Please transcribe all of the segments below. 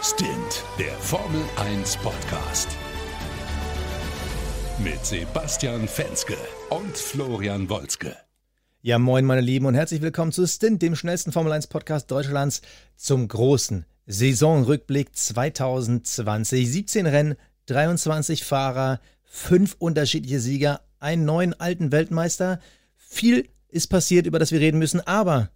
Stint, der Formel 1 Podcast. Mit Sebastian Fenske und Florian Wolzke. Ja, moin, meine Lieben, und herzlich willkommen zu Stint, dem schnellsten Formel 1 Podcast Deutschlands, zum großen Saisonrückblick 2020. 17 Rennen, 23 Fahrer, fünf unterschiedliche Sieger, einen neuen alten Weltmeister. Viel ist passiert, über das wir reden müssen, aber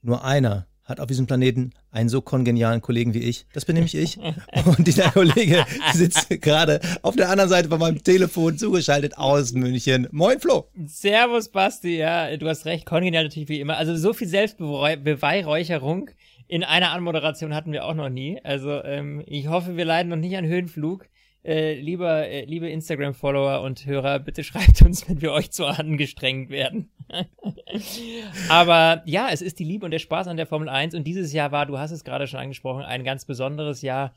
nur einer hat auf diesem Planeten einen so kongenialen Kollegen wie ich. Das bin nämlich ich. Und dieser Kollege sitzt gerade auf der anderen Seite von meinem Telefon zugeschaltet aus München. Moin Flo. Servus Basti, ja, du hast recht, kongenial natürlich wie immer. Also so viel Selbstbeweihräucherung in einer Anmoderation hatten wir auch noch nie. Also ähm, ich hoffe, wir leiden noch nicht an Höhenflug. Äh, lieber, äh, liebe Instagram-Follower und Hörer, bitte schreibt uns, wenn wir euch zu angestrengt werden. Aber ja, es ist die Liebe und der Spaß an der Formel 1 und dieses Jahr war, du hast es gerade schon angesprochen, ein ganz besonderes Jahr.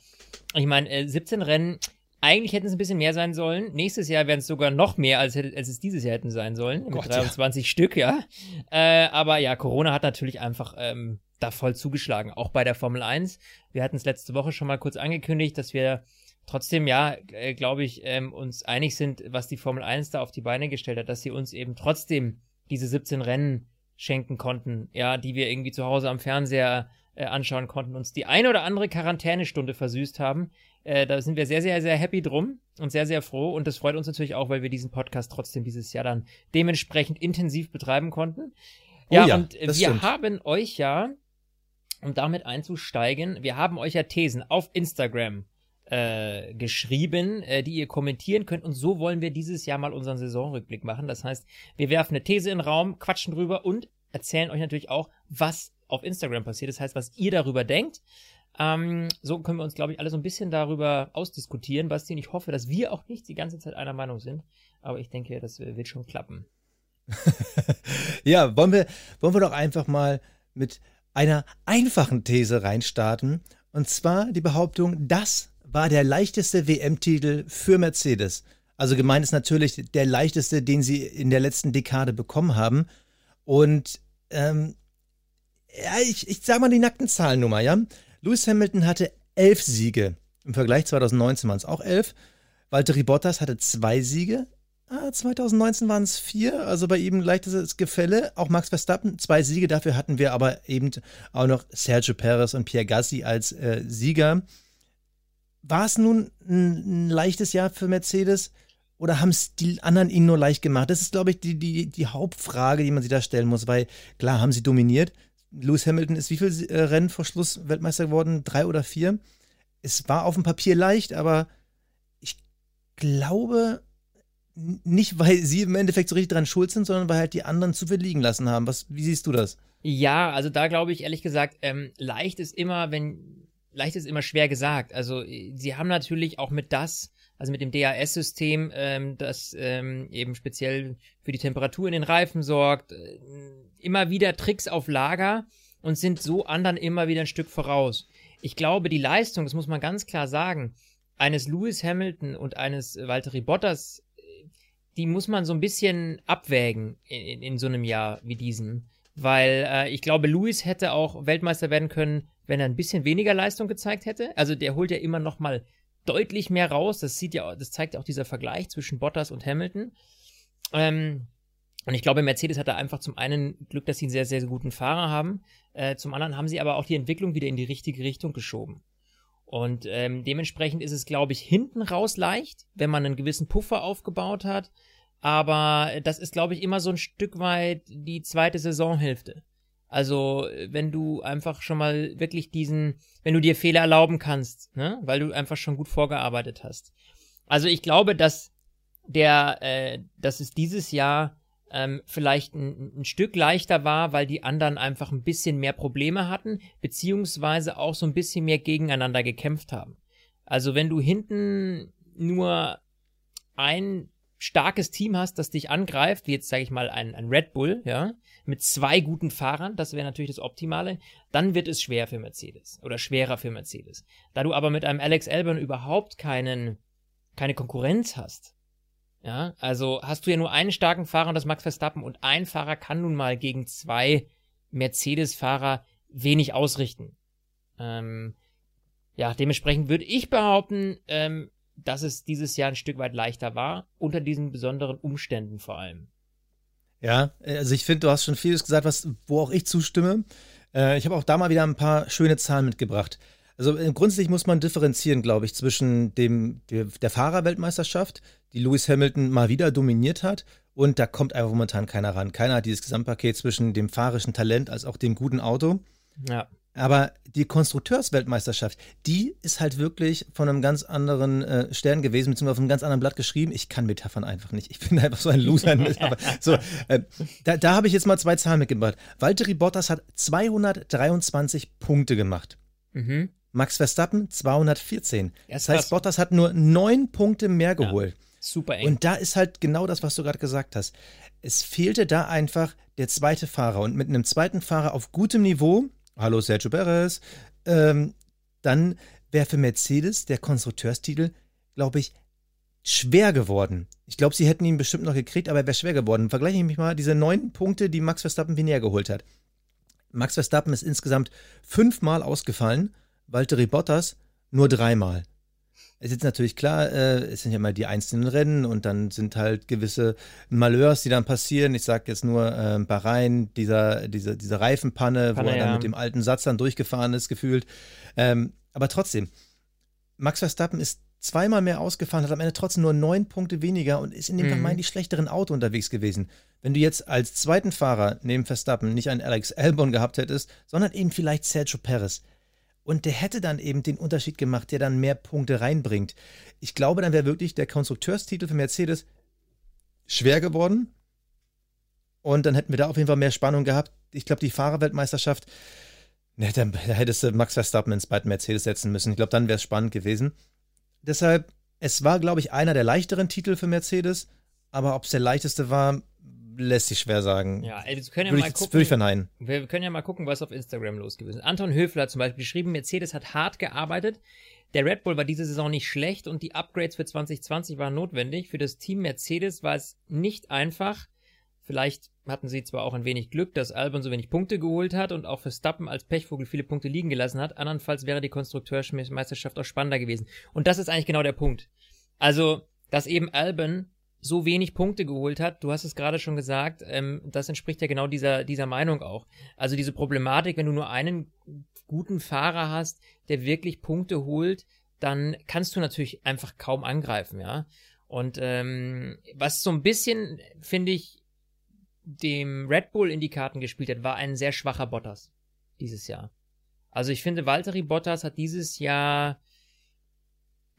Ich meine, äh, 17 Rennen, eigentlich hätten es ein bisschen mehr sein sollen. Nächstes Jahr werden es sogar noch mehr, als, als es dieses Jahr hätten sein sollen. Oh Gott, 23 ja. Stück, ja. Äh, aber ja, Corona hat natürlich einfach ähm, da voll zugeschlagen, auch bei der Formel 1. Wir hatten es letzte Woche schon mal kurz angekündigt, dass wir trotzdem, ja, äh, glaube ich, ähm, uns einig sind, was die Formel 1 da auf die Beine gestellt hat, dass sie uns eben trotzdem diese 17 Rennen schenken konnten, ja, die wir irgendwie zu Hause am Fernseher äh, anschauen konnten, uns die eine oder andere Quarantänestunde versüßt haben. Äh, da sind wir sehr, sehr, sehr happy drum und sehr, sehr froh. Und das freut uns natürlich auch, weil wir diesen Podcast trotzdem dieses Jahr dann dementsprechend intensiv betreiben konnten. Ja, oh ja und wir stimmt. haben euch ja, um damit einzusteigen, wir haben euch ja Thesen auf Instagram äh, geschrieben, äh, die ihr kommentieren könnt. Und so wollen wir dieses Jahr mal unseren Saisonrückblick machen. Das heißt, wir werfen eine These in den Raum, quatschen drüber und erzählen euch natürlich auch, was auf Instagram passiert. Das heißt, was ihr darüber denkt. Ähm, so können wir uns, glaube ich, alle so ein bisschen darüber ausdiskutieren, Basti. Und ich hoffe, dass wir auch nicht die ganze Zeit einer Meinung sind. Aber ich denke, das wird schon klappen. ja, wollen wir, wollen wir doch einfach mal mit einer einfachen These reinstarten. Und zwar die Behauptung, dass war der leichteste WM-Titel für Mercedes. Also gemeint ist natürlich der leichteste, den sie in der letzten Dekade bekommen haben. Und ähm, ja, ich, ich sag mal die nackten Zahlen nur mal, ja. Lewis Hamilton hatte elf Siege. Im Vergleich 2019 waren es auch elf. Valtteri Bottas hatte zwei Siege. Ah, 2019 waren es vier, also bei ihm leichtes Gefälle. Auch Max Verstappen, zwei Siege. Dafür hatten wir aber eben auch noch Sergio Perez und Pierre Gassi als äh, Sieger. War es nun ein, ein leichtes Jahr für Mercedes oder haben es die anderen ihnen nur leicht gemacht? Das ist, glaube ich, die, die, die Hauptfrage, die man sich da stellen muss, weil klar haben sie dominiert. Lewis Hamilton ist wie viel äh, Rennen vor Schluss Weltmeister geworden? Drei oder vier? Es war auf dem Papier leicht, aber ich glaube nicht, weil sie im Endeffekt so richtig dran schuld sind, sondern weil halt die anderen zu viel liegen lassen haben. Was, wie siehst du das? Ja, also da glaube ich ehrlich gesagt, ähm, leicht ist immer, wenn leicht ist immer schwer gesagt. Also sie haben natürlich auch mit das, also mit dem DAS-System, ähm, das ähm, eben speziell für die Temperatur in den Reifen sorgt, äh, immer wieder Tricks auf Lager und sind so anderen immer wieder ein Stück voraus. Ich glaube, die Leistung, das muss man ganz klar sagen, eines Lewis Hamilton und eines Valtteri Bottas, die muss man so ein bisschen abwägen in, in, in so einem Jahr wie diesem. Weil äh, ich glaube, Lewis hätte auch Weltmeister werden können, wenn er ein bisschen weniger Leistung gezeigt hätte. Also der holt ja immer noch mal deutlich mehr raus. Das sieht ja, das zeigt ja auch dieser Vergleich zwischen Bottas und Hamilton. Ähm, und ich glaube, Mercedes hat da einfach zum einen Glück, dass sie einen sehr, sehr guten Fahrer haben. Äh, zum anderen haben sie aber auch die Entwicklung wieder in die richtige Richtung geschoben. Und ähm, dementsprechend ist es, glaube ich, hinten raus leicht, wenn man einen gewissen Puffer aufgebaut hat. Aber das ist, glaube ich, immer so ein Stück weit die zweite Saisonhälfte. Also, wenn du einfach schon mal wirklich diesen, wenn du dir Fehler erlauben kannst, ne, weil du einfach schon gut vorgearbeitet hast. Also, ich glaube, dass der, äh, dass es dieses Jahr ähm, vielleicht ein, ein Stück leichter war, weil die anderen einfach ein bisschen mehr Probleme hatten, beziehungsweise auch so ein bisschen mehr gegeneinander gekämpft haben. Also, wenn du hinten nur ein starkes Team hast, das dich angreift, wie jetzt sage ich mal ein, ein Red Bull, ja, mit zwei guten Fahrern, das wäre natürlich das Optimale, dann wird es schwer für Mercedes oder schwerer für Mercedes. Da du aber mit einem Alex Albon überhaupt keinen, keine Konkurrenz hast, ja, also hast du ja nur einen starken Fahrer und das Max Verstappen und ein Fahrer kann nun mal gegen zwei Mercedes-Fahrer wenig ausrichten. Ähm, ja, dementsprechend würde ich behaupten, ähm, dass es dieses Jahr ein Stück weit leichter war, unter diesen besonderen Umständen vor allem. Ja, also ich finde, du hast schon vieles gesagt, was, wo auch ich zustimme. Äh, ich habe auch da mal wieder ein paar schöne Zahlen mitgebracht. Also äh, grundsätzlich muss man differenzieren, glaube ich, zwischen dem, der, der Fahrerweltmeisterschaft, die Lewis Hamilton mal wieder dominiert hat, und da kommt einfach momentan keiner ran. Keiner hat dieses Gesamtpaket zwischen dem fahrischen Talent als auch dem guten Auto. Ja. Aber die Konstrukteursweltmeisterschaft, die ist halt wirklich von einem ganz anderen äh, Stern gewesen, beziehungsweise auf einem ganz anderen Blatt geschrieben. Ich kann Metaphern einfach nicht. Ich bin einfach so ein Loser. so, äh, da, da habe ich jetzt mal zwei Zahlen mitgebracht. Valtteri Bottas hat 223 Punkte gemacht. Mhm. Max Verstappen 214. Ja, ist das heißt. Bottas hat nur neun Punkte mehr geholt. Super eng. Und da ist halt genau das, was du gerade gesagt hast. Es fehlte da einfach der zweite Fahrer. Und mit einem zweiten Fahrer auf gutem Niveau, hallo Sergio Perez, ähm, dann wäre für Mercedes der Konstrukteurstitel, glaube ich, schwer geworden. Ich glaube, sie hätten ihn bestimmt noch gekriegt, aber er wäre schwer geworden. Vergleiche ich mich mal diese neun Punkte, die Max Verstappen weniger geholt hat. Max Verstappen ist insgesamt fünfmal ausgefallen, Valtteri Bottas nur dreimal. Es ist natürlich klar, äh, es sind ja mal die einzelnen Rennen und dann sind halt gewisse Malheurs, die dann passieren. Ich sage jetzt nur äh, Bahrain, dieser, diese, diese Reifenpanne, Panne, wo er dann ja. mit dem alten Satz dann durchgefahren ist, gefühlt. Ähm, aber trotzdem, Max Verstappen ist zweimal mehr ausgefahren, hat am Ende trotzdem nur neun Punkte weniger und ist in dem Mhm. vermeintlich schlechteren Auto unterwegs gewesen. Wenn du jetzt als zweiten Fahrer neben Verstappen nicht einen Alex Albon gehabt hättest, sondern eben vielleicht Sergio Perez. Und der hätte dann eben den Unterschied gemacht, der dann mehr Punkte reinbringt. Ich glaube, dann wäre wirklich der Konstrukteurstitel für Mercedes schwer geworden. Und dann hätten wir da auf jeden Fall mehr Spannung gehabt. Ich glaube, die Fahrerweltmeisterschaft, ne, dann, da hättest du Max Verstappen ins zweiten Mercedes setzen müssen. Ich glaube, dann wäre es spannend gewesen. Deshalb, es war, glaube ich, einer der leichteren Titel für Mercedes. Aber ob es der leichteste war, lässt sich schwer sagen. ja, ey, wir können ja würde, mal ich, gucken. würde ich verneinen. Wir können ja mal gucken, was auf Instagram los gewesen ist. Anton Höfler hat zum Beispiel geschrieben, Mercedes hat hart gearbeitet. Der Red Bull war diese Saison nicht schlecht und die Upgrades für 2020 waren notwendig. Für das Team Mercedes war es nicht einfach. Vielleicht hatten sie zwar auch ein wenig Glück, dass Albon so wenig Punkte geholt hat und auch Verstappen als Pechvogel viele Punkte liegen gelassen hat. Andernfalls wäre die Konstrukteursmeisterschaft auch spannender gewesen. Und das ist eigentlich genau der Punkt. Also, dass eben Albon so wenig Punkte geholt hat, du hast es gerade schon gesagt, ähm, das entspricht ja genau dieser, dieser Meinung auch. Also diese Problematik, wenn du nur einen guten Fahrer hast, der wirklich Punkte holt, dann kannst du natürlich einfach kaum angreifen, ja. Und ähm, was so ein bisschen, finde ich, dem Red Bull in die Karten gespielt hat, war ein sehr schwacher Bottas dieses Jahr. Also ich finde, Valtteri Bottas hat dieses Jahr,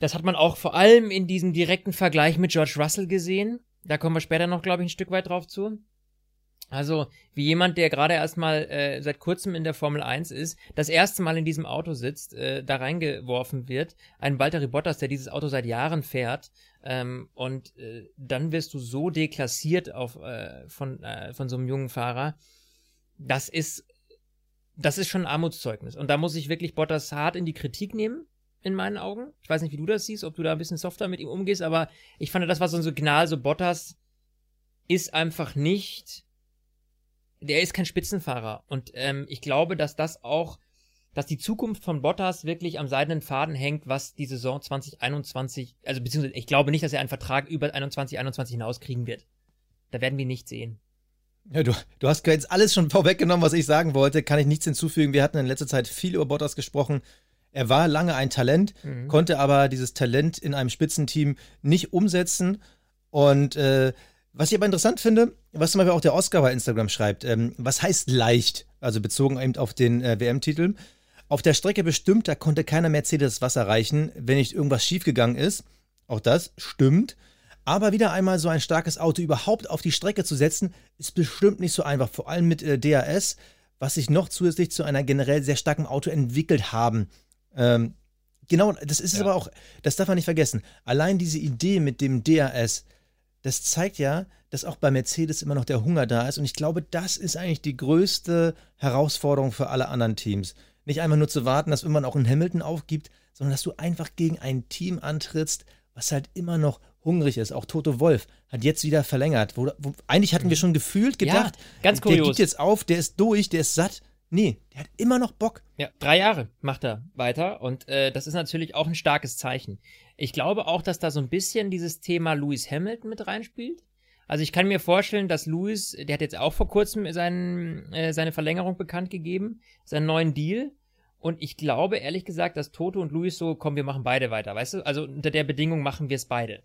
das hat man auch vor allem in diesem direkten Vergleich mit George Russell gesehen. Da kommen wir später noch, glaube ich, ein Stück weit drauf zu. Also, wie jemand, der gerade erstmal äh, seit kurzem in der Formel 1 ist, das erste Mal in diesem Auto sitzt, äh, da reingeworfen wird, ein Valtteri Bottas, der dieses Auto seit Jahren fährt, ähm, und äh, dann wirst du so deklassiert auf, äh, von, äh, von so einem jungen Fahrer. Das ist, das ist schon ein Armutszeugnis. Und da muss ich wirklich Bottas hart in die Kritik nehmen, in meinen Augen. Ich weiß nicht, wie du das siehst, ob du da ein bisschen softer mit ihm umgehst, aber ich fand, das war so ein Signal, so Bottas ist einfach nicht der ist kein Spitzenfahrer. Und ähm, ich glaube, dass das auch, dass die Zukunft von Bottas wirklich am seidenen Faden hängt, was die Saison 2021, also beziehungsweise ich glaube nicht, dass er einen Vertrag über 21, 21 hinauskriegen wird. Da werden wir nicht sehen. Ja, du, du hast jetzt alles schon vorweggenommen, was ich sagen wollte. Kann ich nichts hinzufügen. Wir hatten in letzter Zeit viel über Bottas gesprochen. Er war lange ein Talent, Mhm. konnte aber dieses Talent in einem Spitzenteam nicht umsetzen. Und äh, was ich aber interessant finde, was zum Beispiel auch der Oscar bei Instagram schreibt, ähm, was heißt leicht? Also bezogen eben auf den äh, WM-Titel. Auf der Strecke bestimmt, da konnte keiner Mercedes was erreichen, wenn nicht irgendwas schiefgegangen ist. Auch das stimmt. Aber wieder einmal so ein starkes Auto überhaupt auf die Strecke zu setzen, ist bestimmt nicht so einfach. Vor allem mit äh, DRS, was sich noch zusätzlich zu einer generell sehr starken Auto entwickelt haben. Ähm, genau, das ist es Ja. aber auch, das darf man nicht vergessen. Allein diese Idee mit dem DRS, das zeigt ja, dass auch bei Mercedes immer noch der Hunger da ist. Und ich glaube, das ist eigentlich die größte Herausforderung für alle anderen Teams. Nicht einfach nur zu warten, dass irgendwann auch ein Hamilton aufgibt, sondern dass du einfach gegen ein Team antrittst, was halt immer noch hungrig ist. Auch Toto Wolf hat jetzt wieder verlängert. Wo, wo, eigentlich hatten wir schon gefühlt gedacht, ganz der gibt jetzt auf, der ist durch, der ist satt. Nee, der hat immer noch Bock. Ja, drei Jahre macht er weiter und äh, das ist natürlich auch ein starkes Zeichen. Ich glaube auch, dass da so ein bisschen dieses Thema Lewis Hamilton mit reinspielt. Also ich kann mir vorstellen, dass Lewis, der hat jetzt auch vor kurzem seinen, äh, seine Verlängerung bekannt gegeben, seinen neuen Deal. Und ich glaube ehrlich gesagt, dass Toto und Lewis so, komm, wir machen beide weiter, weißt du? Also unter der Bedingung machen wir es beide.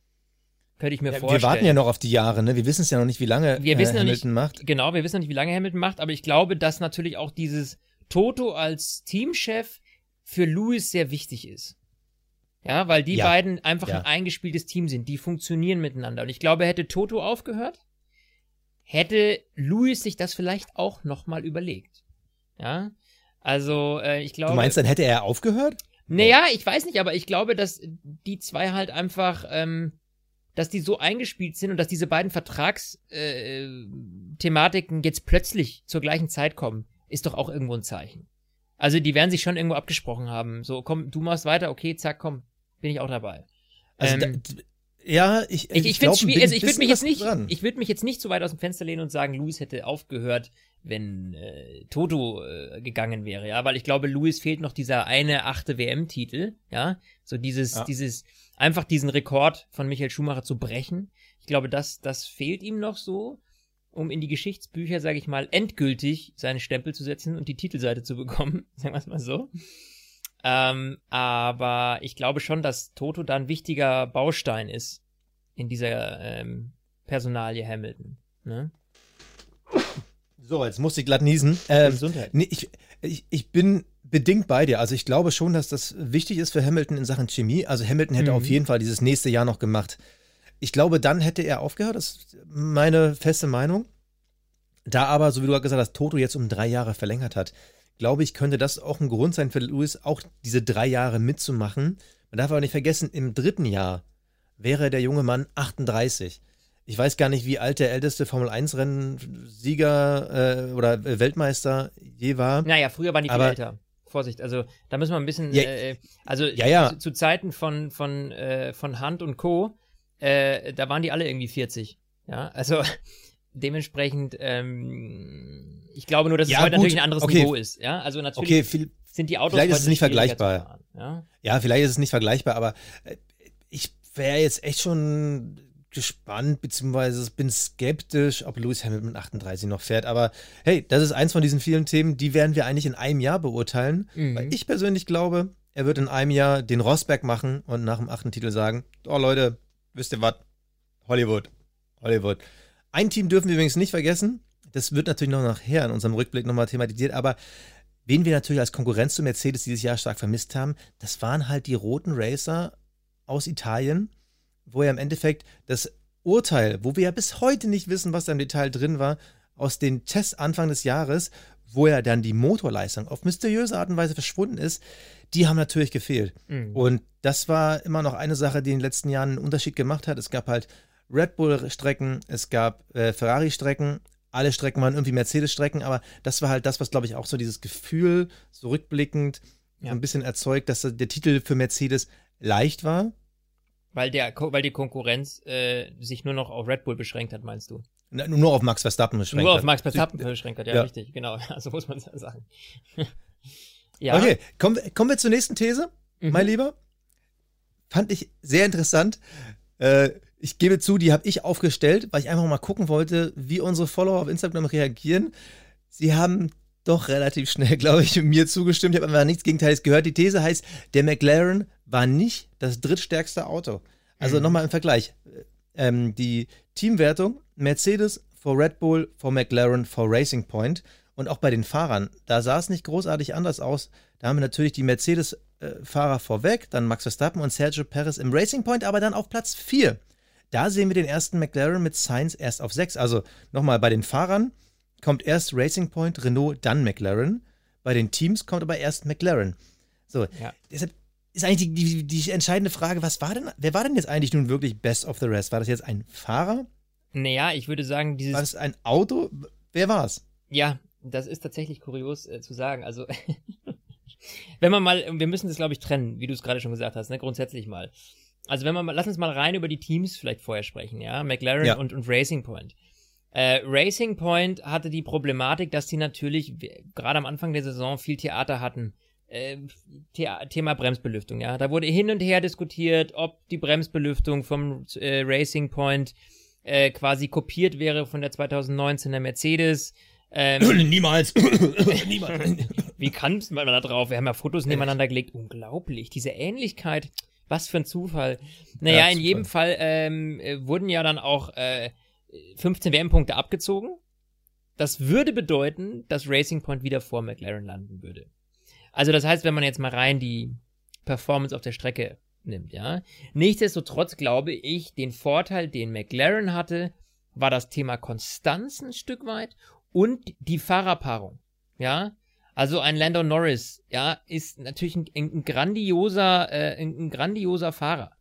Könnte ich mir Ja, vorstellen. wir warten ja noch auf die Jahre, ne? Wir wissen es ja noch nicht, wie lange Wir wissen äh, noch Hamilton nicht, macht. Genau, wir wissen noch nicht, wie lange Hamilton macht, aber ich glaube, dass natürlich auch dieses Toto als Teamchef für Lewis sehr wichtig ist. Ja, weil die Ja. beiden einfach ein eingespieltes Team sind, die funktionieren miteinander. Und ich glaube, hätte Toto aufgehört, hätte Lewis sich das vielleicht auch nochmal überlegt. Ja, also äh, ich glaube. Du meinst, dann hätte er aufgehört? Naja, ich weiß nicht, aber ich glaube, dass die zwei halt einfach, ähm, dass die so eingespielt sind und dass diese beiden Vertragsthematiken äh, jetzt plötzlich zur gleichen Zeit kommen, ist doch auch irgendwo ein Zeichen. Also die werden sich schon irgendwo abgesprochen haben. So, komm, du machst weiter, okay, zack, komm, bin ich auch dabei. Also, Ähm, da, ja, ich, Ich, ich, schwierig, also ich würde mich jetzt nicht, dran. ich würde mich jetzt nicht so weit aus dem Fenster lehnen und sagen, Luis hätte aufgehört, wenn äh, Toto äh, gegangen wäre, ja, weil ich glaube, Luis fehlt noch dieser eine achte WM-Titel, ja, so dieses, Ja. dieses, einfach diesen Rekord von Michael Schumacher zu brechen. Ich glaube, das, das fehlt ihm noch so, um in die Geschichtsbücher, sage ich mal, endgültig seinen Stempel zu setzen und die Titelseite zu bekommen, sagen wir es mal so. Ähm, aber ich glaube schon, dass Toto da ein wichtiger Baustein ist in dieser ähm, Personalie Hamilton. Ne? So, jetzt musste ich glatt niesen. Ähm, Gesundheit. nee, ich, ich, ich bin bedingt bei dir. Also ich glaube schon, dass das wichtig ist für Hamilton in Sachen Chemie. Also Hamilton hätte Mhm. auf jeden Fall dieses nächste Jahr noch gemacht. Ich glaube, dann hätte er aufgehört. Das ist meine feste Meinung. Da aber, so wie du gerade gesagt hast, Toto jetzt um drei Jahre verlängert hat, glaube ich, könnte das auch ein Grund sein für Lewis, auch diese drei Jahre mitzumachen. Man darf aber nicht vergessen, im dritten Jahr wäre der junge Mann 38. Ich weiß gar nicht, wie alt der älteste Formel-1-Rennsieger äh, oder Weltmeister je war. Naja, früher waren die viel Aber- älter. Vorsicht, also da müssen wir ein bisschen, Ja, äh, also ja, ja. Zu, zu Zeiten von, von, äh, von Hunt und Co., äh, da waren die alle irgendwie 40. Ja, also dementsprechend, ähm, ich glaube nur, dass es heute gut, natürlich ein anderes okay. Niveau ist. Ja, also natürlich Okay, viel, sind die Autos vielleicht ist es nicht vergleichbar. Fahren, ja? ja, vielleicht ist es nicht vergleichbar, aber äh, ich wäre jetzt echt schon gespannt, beziehungsweise bin skeptisch, ob Lewis Hamilton mit 38 noch fährt. Aber hey, das ist eins von diesen vielen Themen, die werden wir eigentlich in einem Jahr beurteilen. Mhm. Weil ich persönlich glaube, er wird in einem Jahr den Rosberg machen und nach dem achten Titel sagen: Oh Leute, wisst ihr was? Hollywood. Hollywood. Ein Team dürfen wir übrigens nicht vergessen. Das wird natürlich noch nachher in unserem Rückblick nochmal thematisiert, aber wen wir natürlich als Konkurrenz zu Mercedes dieses Jahr stark vermisst haben, das waren halt die roten Racer aus Italien, wo ja im Endeffekt das Urteil, wo wir ja bis heute nicht wissen, was da im Detail drin war, aus den Tests Anfang des Jahres, wo ja dann die Motorleistung auf mysteriöse Art und Weise verschwunden ist, die haben natürlich gefehlt. Mhm. Und das war immer noch eine Sache, die in den letzten Jahren einen Unterschied gemacht hat. Es gab halt Red Bull-Strecken, es gab äh, Ferrari-Strecken, alle Strecken waren irgendwie Mercedes-Strecken, aber das war halt das, was, glaube ich, auch so dieses Gefühl, so rückblickend, Ja. ein bisschen erzeugt, dass der Titel für Mercedes leicht war. Weil, der, weil die Konkurrenz äh, sich nur noch auf Red Bull beschränkt hat, meinst du? Na, Nur auf Max Verstappen beschränkt. nur auf hat. Max Verstappen beschränkt hat, ja, Ja. richtig, genau. So muss man sagen. ja. Okay, kommen, wir- kommen wir zur nächsten These, Mhm. mein Lieber. Fand ich sehr interessant. Äh, ich gebe zu, die habe ich aufgestellt, weil ich einfach mal gucken wollte, wie unsere Follower auf Instagram reagieren. Sie haben doch relativ schnell, glaube ich, mir zugestimmt. Ich habe einfach nichts Gegenteiliges gehört. Die These heißt, der McLaren war nicht das drittstärkste Auto. Also Mhm. nochmal im Vergleich. Ähm, die Teamwertung, Mercedes vor Red Bull, vor McLaren, vor Racing Point. Und auch bei den Fahrern, da sah es nicht großartig anders aus. Da haben wir natürlich die Mercedes-Fahrer vorweg, dann Max Verstappen und Sergio Perez im Racing Point, aber dann auf Platz 4. Da sehen wir den ersten McLaren mit Sainz erst auf 6. Also nochmal bei den Fahrern kommt erst Racing Point, Renault, dann McLaren. Bei den Teams kommt aber erst McLaren. So, Ja. deshalb ist eigentlich die, die, die entscheidende Frage, was war denn, wer war denn jetzt eigentlich nun wirklich Best of the Rest? War das jetzt ein Fahrer? Naja, ich würde sagen, dieses War das ein Auto? Wer war es? Ja, das ist tatsächlich kurios äh, zu sagen. Also, wenn man mal, wir müssen das, glaube ich, trennen, wie du es gerade schon gesagt hast, ne, grundsätzlich mal. Also, wenn man mal, lass uns mal rein über die Teams vielleicht vorher sprechen, ja, McLaren Ja. und, und Racing Point. Äh, Racing Point hatte die Problematik, dass die natürlich gerade am Anfang der Saison viel Theater hatten. Äh, The Thema Bremsbelüftung, ja. Da wurde hin und her diskutiert, ob die Bremsbelüftung vom äh, Racing Point äh, quasi kopiert wäre von der 2019er Mercedes. Ähm, Niemals. Niemals. Wie kann man da drauf? Wir haben ja Fotos nebeneinander gelegt. Unglaublich. Diese Ähnlichkeit. Was für ein Zufall. Naja, ja, in jedem Fall ähm, äh, wurden ja dann auch äh, 15 WM-Punkte abgezogen. Das würde bedeuten, dass Racing Point wieder vor McLaren landen würde. Also das heißt, wenn man jetzt mal rein die Performance auf der Strecke nimmt, ja. Nichtsdestotrotz glaube ich, den Vorteil, den McLaren hatte, war das Thema Konstanz ein Stück weit und die Fahrerpaarung, ja. Also ein Lando Norris, ja, ist natürlich ein, ein grandioser, äh, ein, ein, grandioser Fahrer,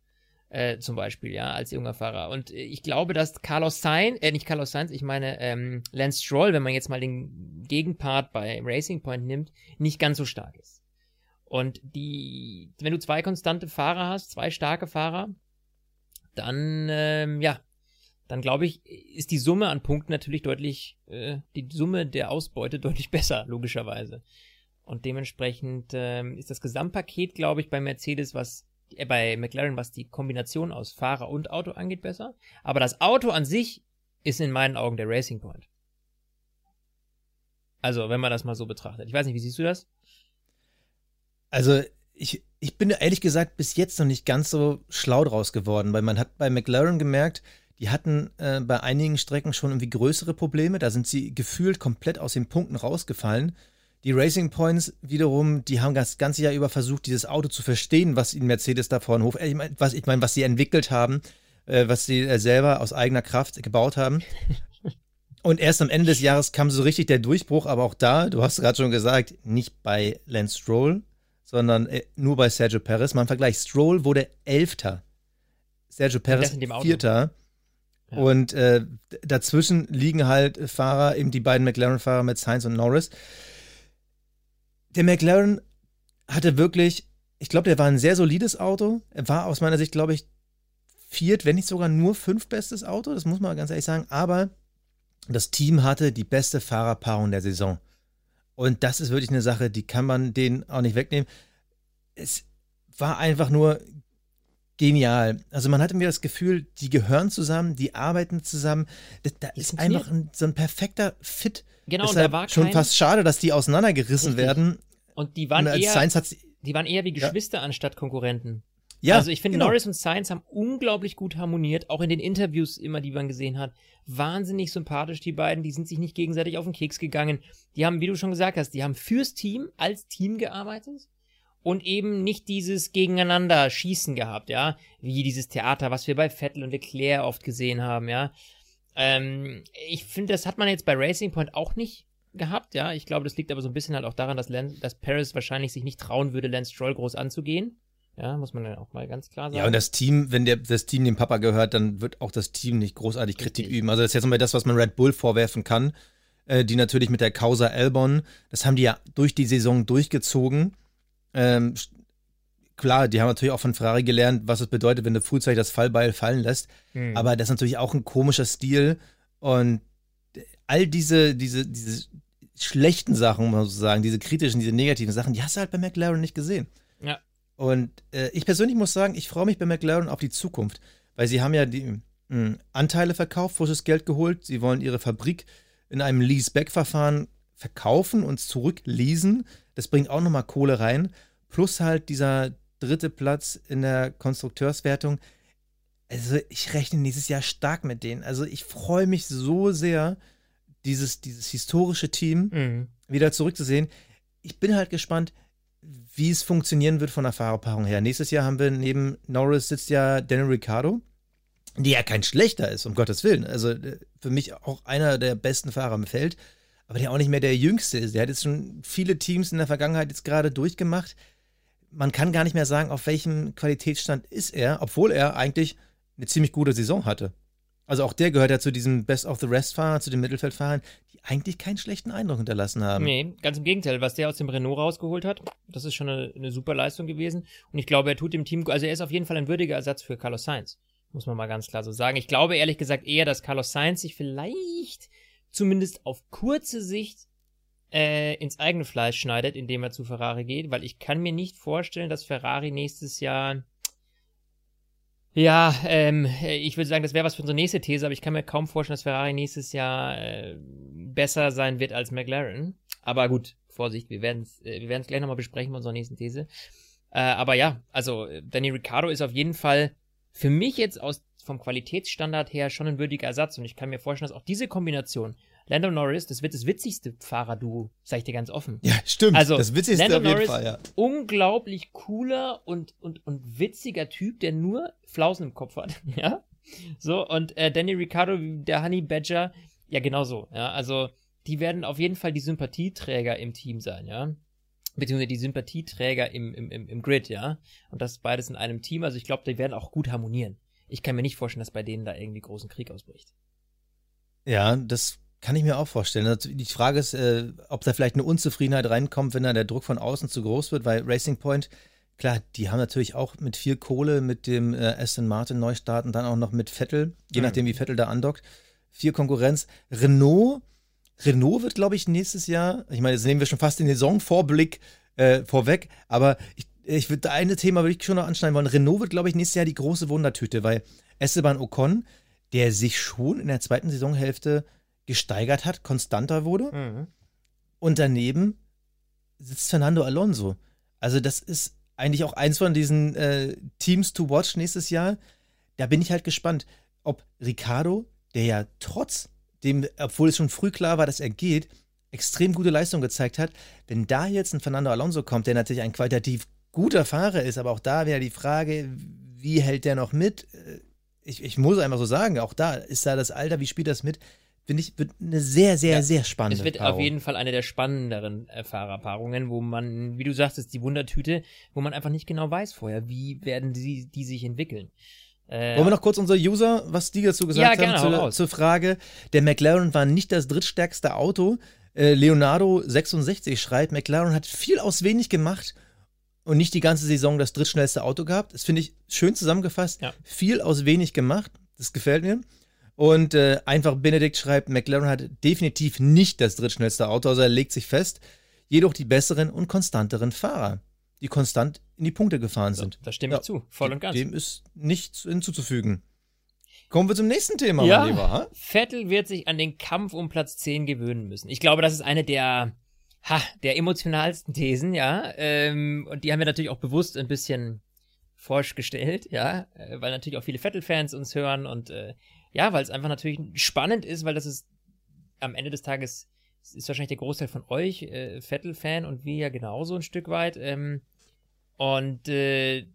äh, zum Beispiel, ja, als junger Fahrer. Und ich glaube, dass Carlos Sainz, äh, nicht Carlos Sainz, ich meine ähm, Lance Stroll, wenn man jetzt mal den Gegenpart bei Racing Point nimmt, nicht ganz so stark ist. Und die, wenn du zwei konstante Fahrer hast, zwei starke Fahrer, dann, ähm, ja, dann glaube ich, ist die Summe an Punkten natürlich deutlich, äh, die Summe der Ausbeute deutlich besser, logischerweise. Und dementsprechend ähm, ist das Gesamtpaket, glaube ich, bei Mercedes, was äh, bei McLaren, was die Kombination aus Fahrer und Auto angeht, besser. Aber das Auto an sich ist in meinen Augen der Racing Point. Also, wenn man das mal so betrachtet. Ich weiß nicht, wie siehst du das? Also, ich, ich bin ehrlich gesagt bis jetzt noch nicht ganz so schlau draus geworden, weil man hat bei McLaren gemerkt, die hatten äh, bei einigen Strecken schon irgendwie größere Probleme. Da sind sie gefühlt komplett aus den Punkten rausgefallen. Die Racing Points wiederum, die haben das ganze Jahr über versucht, dieses Auto zu verstehen, was ihnen Mercedes da vor den Hof, äh, ich meine, was, ich mein, was sie entwickelt haben, äh, was sie äh, selber aus eigener Kraft gebaut haben. Und erst am Ende des Jahres kam so richtig der Durchbruch, aber auch da, du hast gerade schon gesagt, nicht bei Lance Stroll, sondern äh, nur bei Sergio Perez. Im Vergleich, Stroll wurde Elfter, Sergio Perez Vierter. Und äh, dazwischen liegen halt Fahrer, eben die beiden McLaren-Fahrer mit Sainz und Norris. Der McLaren hatte wirklich, ich glaube, der war ein sehr solides Auto. Er war aus meiner Sicht, glaube ich, viert, wenn nicht sogar nur fünf bestes Auto. Das muss man ganz ehrlich sagen. Aber das Team hatte die beste Fahrerpaarung der Saison. Und das ist wirklich eine Sache, die kann man denen auch nicht wegnehmen. Es war einfach nur genial. Also man hatte mir das Gefühl, die gehören zusammen, die arbeiten zusammen. Da, da ist einfach ein, so ein perfekter Fit. Genau, und da war schon fast schade, dass die auseinandergerissen richtig. werden. Und die waren, und eher, die waren eher wie Geschwister ja. anstatt Konkurrenten. Ja, also ich finde, genau. Norris und Sainz haben unglaublich gut harmoniert, auch in den Interviews immer, die man gesehen hat. Wahnsinnig sympathisch, die beiden, die sind sich nicht gegenseitig auf den Keks gegangen. Die haben, wie du schon gesagt hast, die haben fürs Team, als Team gearbeitet und eben nicht dieses Gegeneinander Schießen gehabt, ja, wie dieses Theater, was wir bei Vettel und Leclerc oft gesehen haben, ja. Ähm, ich finde, das hat man jetzt bei Racing Point auch nicht gehabt, ja. Ich glaube, das liegt aber so ein bisschen halt auch daran, dass, Lance, dass Paris wahrscheinlich sich nicht trauen würde, Lance Stroll groß anzugehen. Ja, muss man ja auch mal ganz klar sagen. Ja, und das Team, wenn der, das Team dem Papa gehört, dann wird auch das Team nicht großartig Kritik Richtig. üben. Also das ist jetzt mal das, was man Red Bull vorwerfen kann. Äh, die natürlich mit der Causa Albon, das haben die ja durch die Saison durchgezogen ähm, klar, die haben natürlich auch von Ferrari gelernt, was es bedeutet, wenn du frühzeitig das Fallbeil fallen lässt. Mhm. Aber das ist natürlich auch ein komischer Stil. Und all diese, diese, diese schlechten Sachen, muss man so sagen, diese kritischen, diese negativen Sachen, die hast du halt bei McLaren nicht gesehen. Ja. Und äh, ich persönlich muss sagen, ich freue mich bei McLaren auf die Zukunft, weil sie haben ja die mh, hm, Anteile verkauft, frisches Geld geholt. Sie wollen ihre Fabrik in einem Lease-Back-Verfahren verkaufen und zurückleasen. Das bringt auch nochmal Kohle rein. Plus halt dieser dritte Platz in der Konstrukteurswertung. Also ich rechne nächstes Jahr stark mit denen. Also ich freue mich so sehr, dieses, dieses historische Team mhm. wieder zurückzusehen. Ich bin halt gespannt, wie es funktionieren wird von der Fahrerpaarung her. Nächstes Jahr haben wir neben Norris sitzt ja Daniel Ricciardo, der ja kein schlechter ist, um Gottes Willen. Also äh, für mich auch einer der besten Fahrer im Feld aber der auch nicht mehr der Jüngste ist. Der hat jetzt schon viele Teams in der Vergangenheit jetzt gerade durchgemacht. Man kann gar nicht mehr sagen, auf welchem Qualitätsstand ist er, obwohl er eigentlich eine ziemlich gute Saison hatte. Also auch der gehört ja zu diesem Best of the Rest-Fahrern, zu den Mittelfeldfahrern, die eigentlich keinen schlechten Eindruck hinterlassen haben. Nee, ganz im Gegenteil. Was der aus dem Renault rausgeholt hat, das ist schon eine, eine super Leistung gewesen. Und ich glaube, er tut dem Team, also er ist auf jeden Fall ein würdiger Ersatz für Carlos Sainz Muss man mal ganz klar so sagen. Ich glaube ehrlich gesagt eher, dass Carlos Sainz sich vielleicht zumindest auf kurze Sicht äh, ins eigene Fleisch schneidet, indem er zu Ferrari geht, weil ich kann mir nicht vorstellen, dass Ferrari nächstes Jahr ja, ähm, ich würde sagen, das wäre was für unsere nächste These, aber ich kann mir kaum vorstellen, dass Ferrari nächstes Jahr äh, besser sein wird als McLaren. Aber gut, Vorsicht, wir werden es äh, gleich nochmal besprechen bei unserer nächsten These. Äh, aber ja, also Danny Ricciardo ist auf jeden Fall für mich jetzt aus vom Qualitätsstandard her schon ein würdiger Ersatz und ich kann mir vorstellen, dass auch diese Kombination Lando Norris, das wird das witzigste Fahrerduo, sag ich dir ganz offen. Ja, stimmt. Also, das witzigste Lando auf jeden Norris, Fall, ja. unglaublich cooler und, und, und witziger Typ, der nur Flausen im Kopf hat, ja. So, und äh, Danny Ricciardo, der Honey Badger, ja, genauso, ja. Also, die werden auf jeden Fall die Sympathieträger im Team sein, ja. Beziehungsweise die Sympathieträger im, im, im, im Grid, ja. Und das beides in einem Team. Also, ich glaube, die werden auch gut harmonieren. Ich kann mir nicht vorstellen, dass bei denen da irgendwie großen Krieg ausbricht. Ja, das kann ich mir auch vorstellen. Also, Die Frage ist, äh, ob da vielleicht eine Unzufriedenheit reinkommt, wenn da der Druck von außen zu groß wird, weil Racing Point, klar, die haben natürlich auch mit viel Kohle mit dem äh, Aston Martin Neustart und dann auch noch mit Vettel, je Mhm. nachdem wie Vettel da andockt, viel Konkurrenz. Renault, Renault wird, glaube ich, nächstes Jahr, ich meine, jetzt nehmen wir schon fast den Saisonvorblick äh, vorweg, aber ich, ich würde eine Thema würde ich schon noch anschneiden wollen. Renault wird, glaube ich, nächstes Jahr die große Wundertüte, weil Esteban Ocon, der sich schon in der zweiten Saisonhälfte gesteigert hat, konstanter wurde. Mhm. Und daneben sitzt Fernando Alonso. Also, das ist eigentlich auch eins von diesen äh, Teams to watch nächstes Jahr. Da bin ich halt gespannt, ob Ricardo, der ja trotz dem, obwohl es schon früh klar war, dass er geht, extrem gute Leistung gezeigt hat. Wenn da jetzt ein Fernando Alonso kommt, der natürlich ein qualitativ guter Fahrer ist, aber auch da wieder die Frage, wie hält der noch mit? Äh, Ich, ich muss einfach so sagen, auch da ist da das Alter, wie spielt das mit? Finde ich, wird eine sehr, sehr, Ja, sehr spannende Es wird Paarung. auf jeden Fall eine der spannenderen äh, Fahrerpaarungen, wo man, wie du sagtest, die Wundertüte, wo man einfach nicht genau weiß vorher, wie werden die, die sich entwickeln. Äh, Wollen wir noch kurz unsere User, was die dazu gesagt Ja, haben, zur, zur Frage. Der McLaren war nicht das drittstärkste Auto. Äh, Leonardo66 schreibt, McLaren hat viel aus wenig gemacht und nicht die ganze Saison das drittschnellste Auto gehabt. Das finde ich schön zusammengefasst. Ja. Viel aus wenig gemacht. Das gefällt mir. Und äh, einfach Benedikt schreibt, McLaren hat definitiv nicht das drittschnellste Auto, also er legt sich fest. Jedoch die besseren und konstanteren Fahrer, die konstant in die Punkte gefahren so, sind. da stimme Ja, ich zu, voll und ganz. Dem ist nichts hinzuzufügen. Kommen wir zum nächsten Thema, Ja. mein Lieber. ha? Vettel wird sich an den Kampf um Platz 10 gewöhnen müssen. Ich glaube, das ist eine der, ha, der emotionalsten Thesen, ja. Ähm, und die haben wir natürlich auch bewusst ein bisschen forsch gestellt, ja, äh, weil natürlich auch viele Vettel-Fans uns hören und äh, ja, weil es einfach natürlich spannend ist, weil das ist am Ende des Tages ist wahrscheinlich der Großteil von euch äh, Vettel-Fan und wir ja genauso ein Stück weit. Ähm, und äh,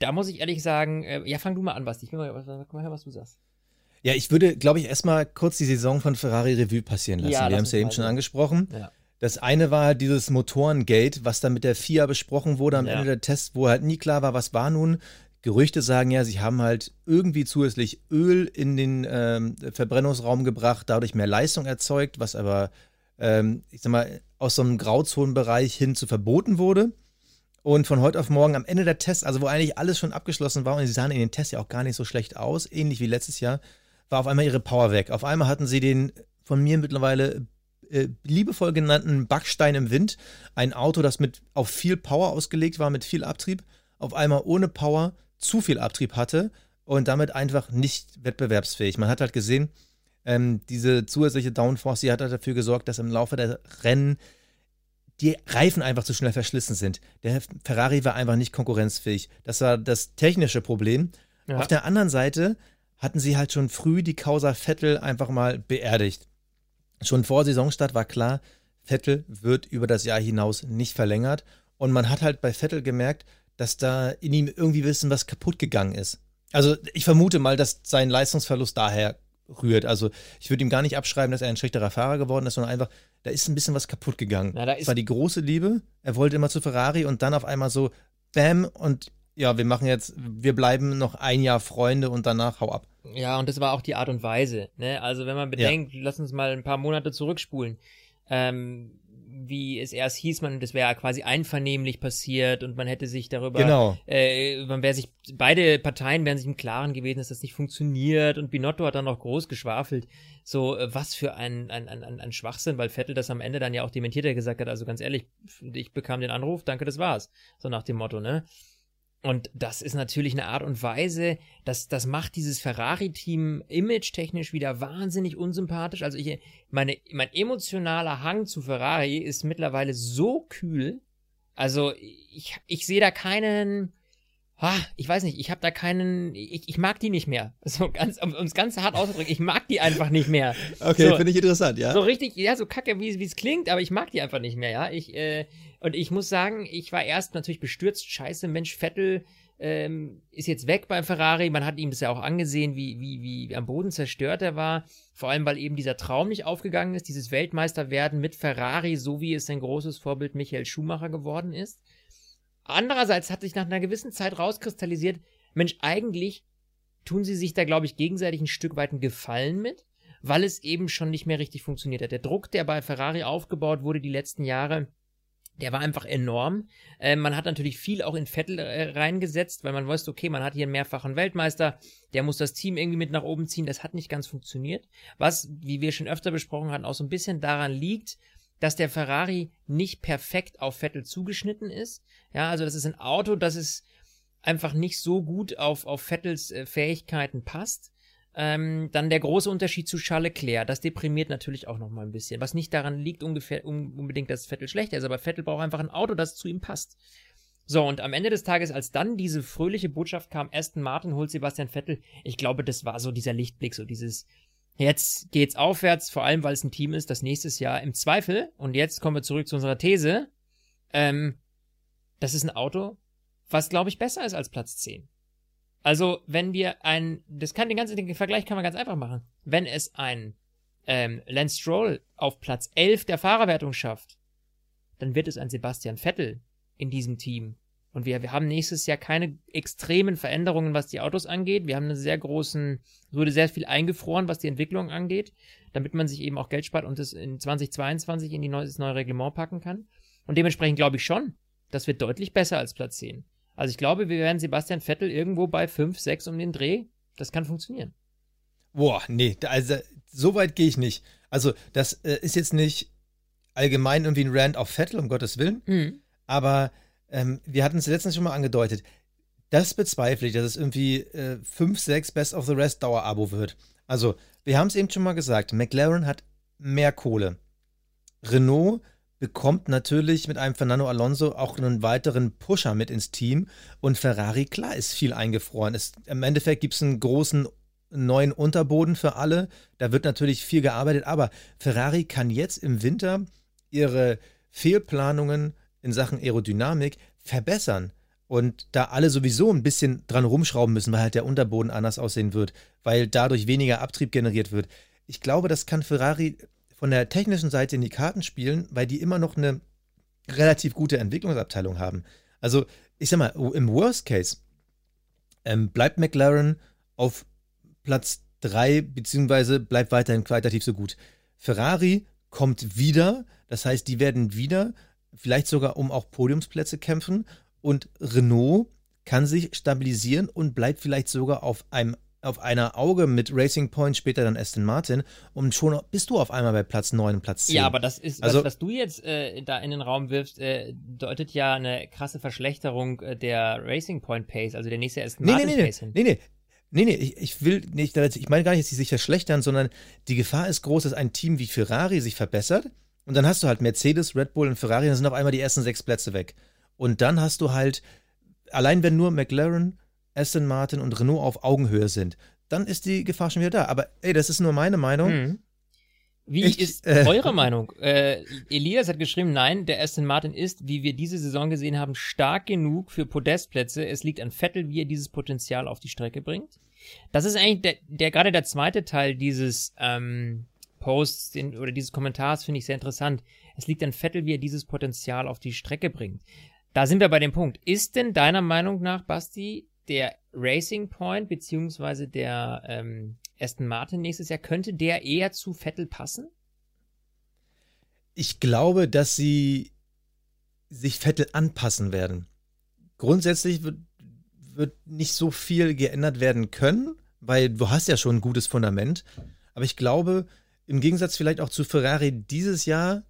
da muss ich ehrlich sagen, äh, ja, fang du mal an, Basti. Ich will mal, mal hören, was du sagst. Ja, ich würde, glaube ich, erstmal kurz die Saison von Ferrari Revue passieren lassen. Ja, Wir haben es ja eben schon angesprochen. Ja. Das eine war dieses Motorengate, was dann mit der FIA besprochen wurde am Ja. Ende der Tests, wo halt nie klar war, was war nun. Gerüchte sagen ja, sie haben halt irgendwie zusätzlich Öl in den ähm, Verbrennungsraum gebracht, dadurch mehr Leistung erzeugt, was aber, ähm, ich sag mal, aus so einem Grauzonenbereich hin zu verboten wurde. Und von heute auf morgen am Ende der Tests, also wo eigentlich alles schon abgeschlossen war und sie sahen in den Tests ja auch gar nicht so schlecht aus, ähnlich wie letztes Jahr, war auf einmal ihre Power weg. Auf einmal hatten sie den von mir mittlerweile äh, liebevoll genannten Backstein im Wind, ein Auto, das mit auf viel Power ausgelegt war, mit viel Abtrieb, auf einmal ohne Power zu viel Abtrieb hatte und damit einfach nicht wettbewerbsfähig. Man hat halt gesehen, ähm, diese zusätzliche Downforce, die hat halt dafür gesorgt, dass im Laufe der Rennen die Reifen einfach zu schnell verschlissen sind. Der Ferrari war einfach nicht konkurrenzfähig. Das war das technische Problem. Ja. Auf der anderen Seite hatten sie halt schon früh die Causa Vettel einfach mal beerdigt. Schon vor Saisonstart war klar, Vettel wird über das Jahr hinaus nicht verlängert. Und man hat halt bei Vettel gemerkt, dass da in ihm irgendwie bisschen was kaputt gegangen ist. Also ich vermute mal, dass sein Leistungsverlust daher rührt. Also ich würde ihm gar nicht abschreiben, dass er ein schlechterer Fahrer geworden ist, sondern einfach, da ist ein bisschen was kaputt gegangen. Na, da das war die große Liebe. Er wollte immer zu Ferrari und dann auf einmal so, bam, und ja, wir machen jetzt, wir bleiben noch ein Jahr Freunde und danach hau ab. Ja, und das war auch die Art und Weise. Ne? Also wenn man bedenkt, lass uns mal ein paar Monate zurückspulen. Ähm, wie es erst hieß, man, das wäre quasi einvernehmlich passiert und man hätte sich darüber, Genau. äh, man wäre sich, beide Parteien wären sich im Klaren gewesen, dass das nicht funktioniert und Binotto hat dann noch groß geschwafelt. So, äh, was für ein, ein, ein, ein ein Schwachsinn, weil Vettel das am Ende dann ja auch dementiert, er gesagt hat, also ganz ehrlich, ich bekam den Anruf, danke, das war's. So nach dem Motto, ne? Und das ist natürlich eine Art und Weise, das, das macht dieses Ferrari-Team image-technisch wieder wahnsinnig unsympathisch. Also ich, meine, mein emotionaler Hang zu Ferrari ist mittlerweile so kühl. Also ich, ich sehe da keinen, ah, ich weiß nicht, ich habe da keinen, ich, ich mag die nicht mehr. So ganz, um es ganz hart auszudrücken, ich mag die einfach nicht mehr. Okay, So. finde ich interessant, ja. So richtig, ja, so kacke, wie wie es klingt, aber ich mag die einfach nicht mehr, ja. Ich, äh, und ich muss sagen, ich war erst natürlich bestürzt, scheiße, Mensch, Vettel ähm, ist jetzt weg beim Ferrari. Man hat ihm das ja auch angesehen, wie, wie, wie am Boden zerstört er war. Vor allem, weil eben dieser Traum nicht aufgegangen ist, dieses Weltmeisterwerden mit Ferrari, so wie es sein großes Vorbild Michael Schumacher geworden ist. Andererseits hat sich nach einer gewissen Zeit rauskristallisiert, Mensch, eigentlich tun sie sich da, glaube ich, gegenseitig ein Stück weit einen Gefallen mit, weil es eben schon nicht mehr richtig funktioniert hat. Der Druck, der bei Ferrari aufgebaut wurde die letzten Jahre, der war einfach enorm. Äh, man hat natürlich viel auch in Vettel äh, reingesetzt, weil man wusste, okay, man hat hier einen mehrfachen Weltmeister, der muss das Team irgendwie mit nach oben ziehen. Das hat nicht ganz funktioniert. Was, wie wir schon öfter besprochen hatten, auch so ein bisschen daran liegt, dass der Ferrari nicht perfekt auf Vettel zugeschnitten ist. Ja, also das ist ein Auto, das ist einfach nicht so gut auf, auf Vettels äh, Fähigkeiten passt. Ähm, dann der große Unterschied zu Charles Leclerc, das deprimiert natürlich auch noch mal ein bisschen. Was nicht daran liegt ungefähr un unbedingt, dass Vettel schlechter ist, aber Vettel braucht einfach ein Auto, das zu ihm passt. So, und am Ende des Tages, als dann diese fröhliche Botschaft kam, Aston Martin holt Sebastian Vettel, ich glaube, das war so dieser Lichtblick, so dieses, jetzt geht's aufwärts, vor allem, weil es ein Team ist, das nächstes Jahr im Zweifel, und jetzt kommen wir zurück zu unserer These, ähm, das ist ein Auto, was, glaube ich, besser ist als Platz 10. Also, wenn wir ein, das kann den ganzen den Vergleich kann man ganz einfach machen. Wenn es ein ähm, Lance Stroll auf Platz 11 der Fahrerwertung schafft, dann wird es ein Sebastian Vettel in diesem Team. Und wir, wir haben nächstes Jahr keine extremen Veränderungen, was die Autos angeht. Wir haben einen sehr großen, es wurde sehr viel eingefroren, was die Entwicklung angeht, damit man sich eben auch Geld spart und es in 2022 in die neue, das neue Reglement packen kann. Und dementsprechend glaube ich schon, das wird deutlich besser als Platz 10. Also ich glaube, wir werden Sebastian Vettel irgendwo bei 5, 6 um den Dreh. Das kann funktionieren. Boah, nee, also so weit gehe ich nicht. Also, das äh, ist jetzt nicht allgemein irgendwie ein Rant auf Vettel, um Gottes Willen, Mhm. aber ähm, wir hatten es letztens schon mal angedeutet. Das bezweifle ich, dass es irgendwie äh, 5, 6 Best of the Rest Dauerabo wird. Also, wir haben es eben schon mal gesagt, McLaren hat mehr Kohle. Renault bekommt natürlich mit einem Fernando Alonso auch einen weiteren Pusher mit ins Team und Ferrari, klar, ist viel eingefroren. Es, Im Endeffekt gibt es einen großen neuen Unterboden für alle. Da wird natürlich viel gearbeitet, aber Ferrari kann jetzt im Winter ihre Fehlplanungen in Sachen Aerodynamik verbessern. Und da alle sowieso ein bisschen dran rumschrauben müssen, weil halt der Unterboden anders aussehen wird, weil dadurch weniger Abtrieb generiert wird. Ich glaube, das kann Ferrari von der technischen Seite in die Karten spielen, weil die immer noch eine relativ gute Entwicklungsabteilung haben. Also, ich sag mal, im Worst Case ähm, bleibt McLaren auf Platz 3, beziehungsweise bleibt weiterhin qualitativ so gut. Ferrari kommt wieder, das heißt, die werden wieder vielleicht sogar um auch Podiumsplätze kämpfen und Renault kann sich stabilisieren und bleibt vielleicht sogar auf einem auf einer Auge mit Racing Point, später dann Aston Martin und schon bist du auf einmal bei Platz 9 und Platz 10. Ja, aber das ist, Also- was, was du jetzt äh, da in den Raum wirfst, äh, deutet ja eine krasse Verschlechterung äh, der Racing Point Pace, also der nächste Aston Nee, Martin nee, nee, Pace hin. nee, nee. Nee, nee, ich, ich will nicht, ich meine gar nicht, dass sie sich verschlechtern, sondern die Gefahr ist groß, dass ein Team wie Ferrari sich verbessert und dann hast du halt Mercedes, Red Bull und Ferrari, dann sind auf einmal die ersten sechs Plätze weg. Und dann hast du halt, allein wenn nur McLaren, Aston Martin und Renault auf Augenhöhe sind, dann ist die Gefahr schon wieder da. Aber ey, das ist nur meine Meinung. Mhm. Wie Ich, ist äh, eure Meinung? Äh, Elias hat geschrieben, nein, der Aston Martin ist, wie wir diese Saison gesehen haben, stark genug für Podestplätze. Es liegt an Vettel, wie er dieses Potenzial auf die Strecke bringt. Das ist eigentlich der, der gerade der zweite Teil dieses ähm, Posts den, oder dieses Kommentars finde ich sehr interessant. Es liegt an Vettel, wie er dieses Potenzial auf die Strecke bringt. Da sind wir bei dem Punkt. Ist denn deiner Meinung nach, Basti, der Racing Point beziehungsweise der ähm, Aston Martin nächstes Jahr, könnte der eher zu Vettel passen? ich glaube, dass sie sich Vettel anpassen werden. Grundsätzlich wird, wird nicht so viel geändert werden können, weil du hast ja schon ein gutes Fundament. Aber ich glaube, im Gegensatz vielleicht auch zu Ferrari dieses Jahr,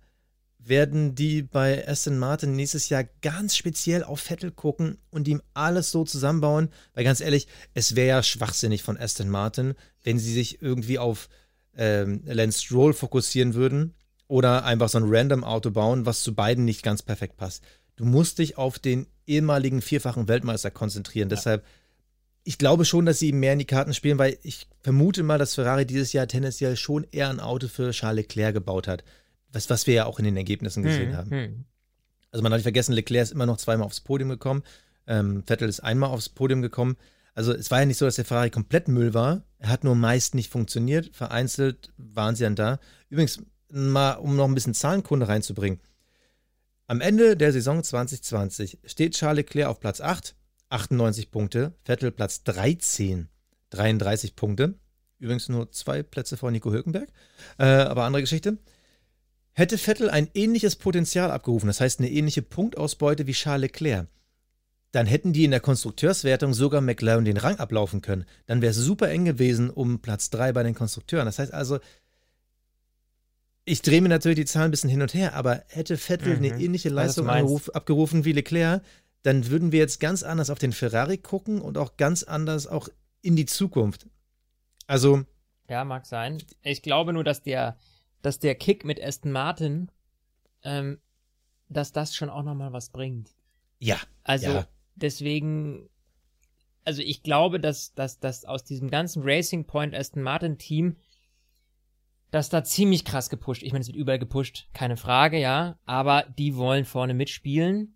werden die bei Aston Martin nächstes Jahr ganz speziell auf Vettel gucken und ihm alles so zusammenbauen. Weil ganz ehrlich, es wäre ja schwachsinnig von Aston Martin, wenn sie sich irgendwie auf ähm, Lance Stroll fokussieren würden oder einfach so ein random Auto bauen, was zu beiden nicht ganz perfekt passt. Du musst dich auf den ehemaligen vierfachen Weltmeister konzentrieren. Ja. Deshalb, ich glaube schon, dass sie ihm mehr in die Karten spielen, weil ich vermute mal, dass Ferrari dieses Jahr tendenziell schon eher ein Auto für Charles Leclerc gebaut hat. Was, was wir ja auch in den Ergebnissen gesehen hm, haben. Hm. Also man darf nicht vergessen, Leclerc ist immer noch zweimal aufs Podium gekommen. Ähm, Vettel ist einmal aufs Podium gekommen. Also es war ja nicht so, dass der Ferrari komplett Müll war. Er hat nur meist nicht funktioniert. Vereinzelt waren sie dann da. Übrigens, mal, um noch ein bisschen Zahlenkunde reinzubringen. Am Ende der Saison 2020 steht Charles Leclerc auf Platz 8, 98 Punkte, Vettel Platz 13, 33 Punkte. Übrigens nur zwei Plätze vor Nico Hülkenberg, äh, aber andere Geschichte. Hätte Vettel ein ähnliches Potenzial abgerufen, das heißt eine ähnliche Punktausbeute wie Charles Leclerc, dann hätten die in der Konstrukteurswertung sogar McLaren den Rang ablaufen können. Dann wäre es super eng gewesen um Platz 3 bei den Konstrukteuren. Das heißt also, ich drehe mir natürlich die Zahlen ein bisschen hin und her, aber hätte Vettel mhm. eine ähnliche Leistung abgerufen wie Leclerc, dann würden wir jetzt ganz anders auf den Ferrari gucken und auch ganz anders auch in die Zukunft. Also. Ja, mag sein. Ich glaube nur, dass der, dass der Kick mit Aston Martin, ähm, dass das schon auch nochmal was bringt. Ja. Also, ja. deswegen, also ich glaube, dass, dass, dass aus diesem ganzen Racing Point Aston Martin Team dass da ziemlich krass gepusht. Ich meine, es wird überall gepusht, keine Frage, ja. Aber die wollen vorne mitspielen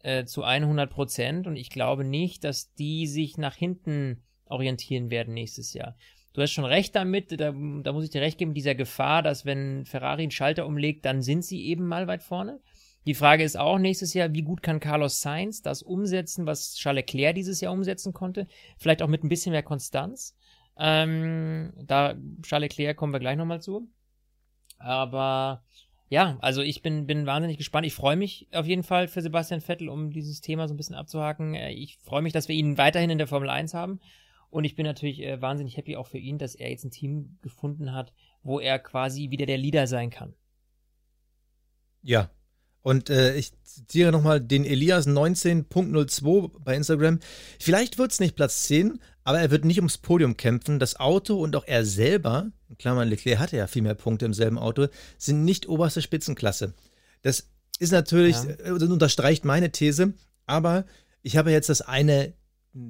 äh, zu 100 Prozent und ich glaube nicht, dass die sich nach hinten orientieren werden nächstes Jahr. Du hast schon recht damit, da, da muss ich dir recht geben, dieser Gefahr, dass wenn Ferrari einen Schalter umlegt, dann sind sie eben mal weit vorne. Die Frage ist auch nächstes Jahr, wie gut kann Carlos Sainz das umsetzen, was Charles Leclerc dieses Jahr umsetzen konnte? Vielleicht auch mit ein bisschen mehr Konstanz. Ähm, da Charles Leclerc kommen wir gleich nochmal zu. Aber ja, also ich bin, bin wahnsinnig gespannt. Ich freue mich auf jeden Fall für Sebastian Vettel, um dieses Thema so ein bisschen abzuhaken. Äh, ich freue mich, dass wir ihn weiterhin in der Formel 1 haben. Und ich bin natürlich äh, wahnsinnig happy auch für ihn, dass er jetzt ein Team gefunden hat, wo er quasi wieder der Leader sein kann. Ja, und äh, ich zitiere nochmal den Elias 19.02 bei Instagram. Vielleicht wird es nicht Platz 10, aber er wird nicht ums Podium kämpfen. Das Auto und auch er selber, in Klammern Leclerc hatte ja viel mehr Punkte im selben Auto, sind nicht oberste Spitzenklasse. Das ist natürlich, ja. Äh, unterstreicht meine These, aber ich habe jetzt das eine,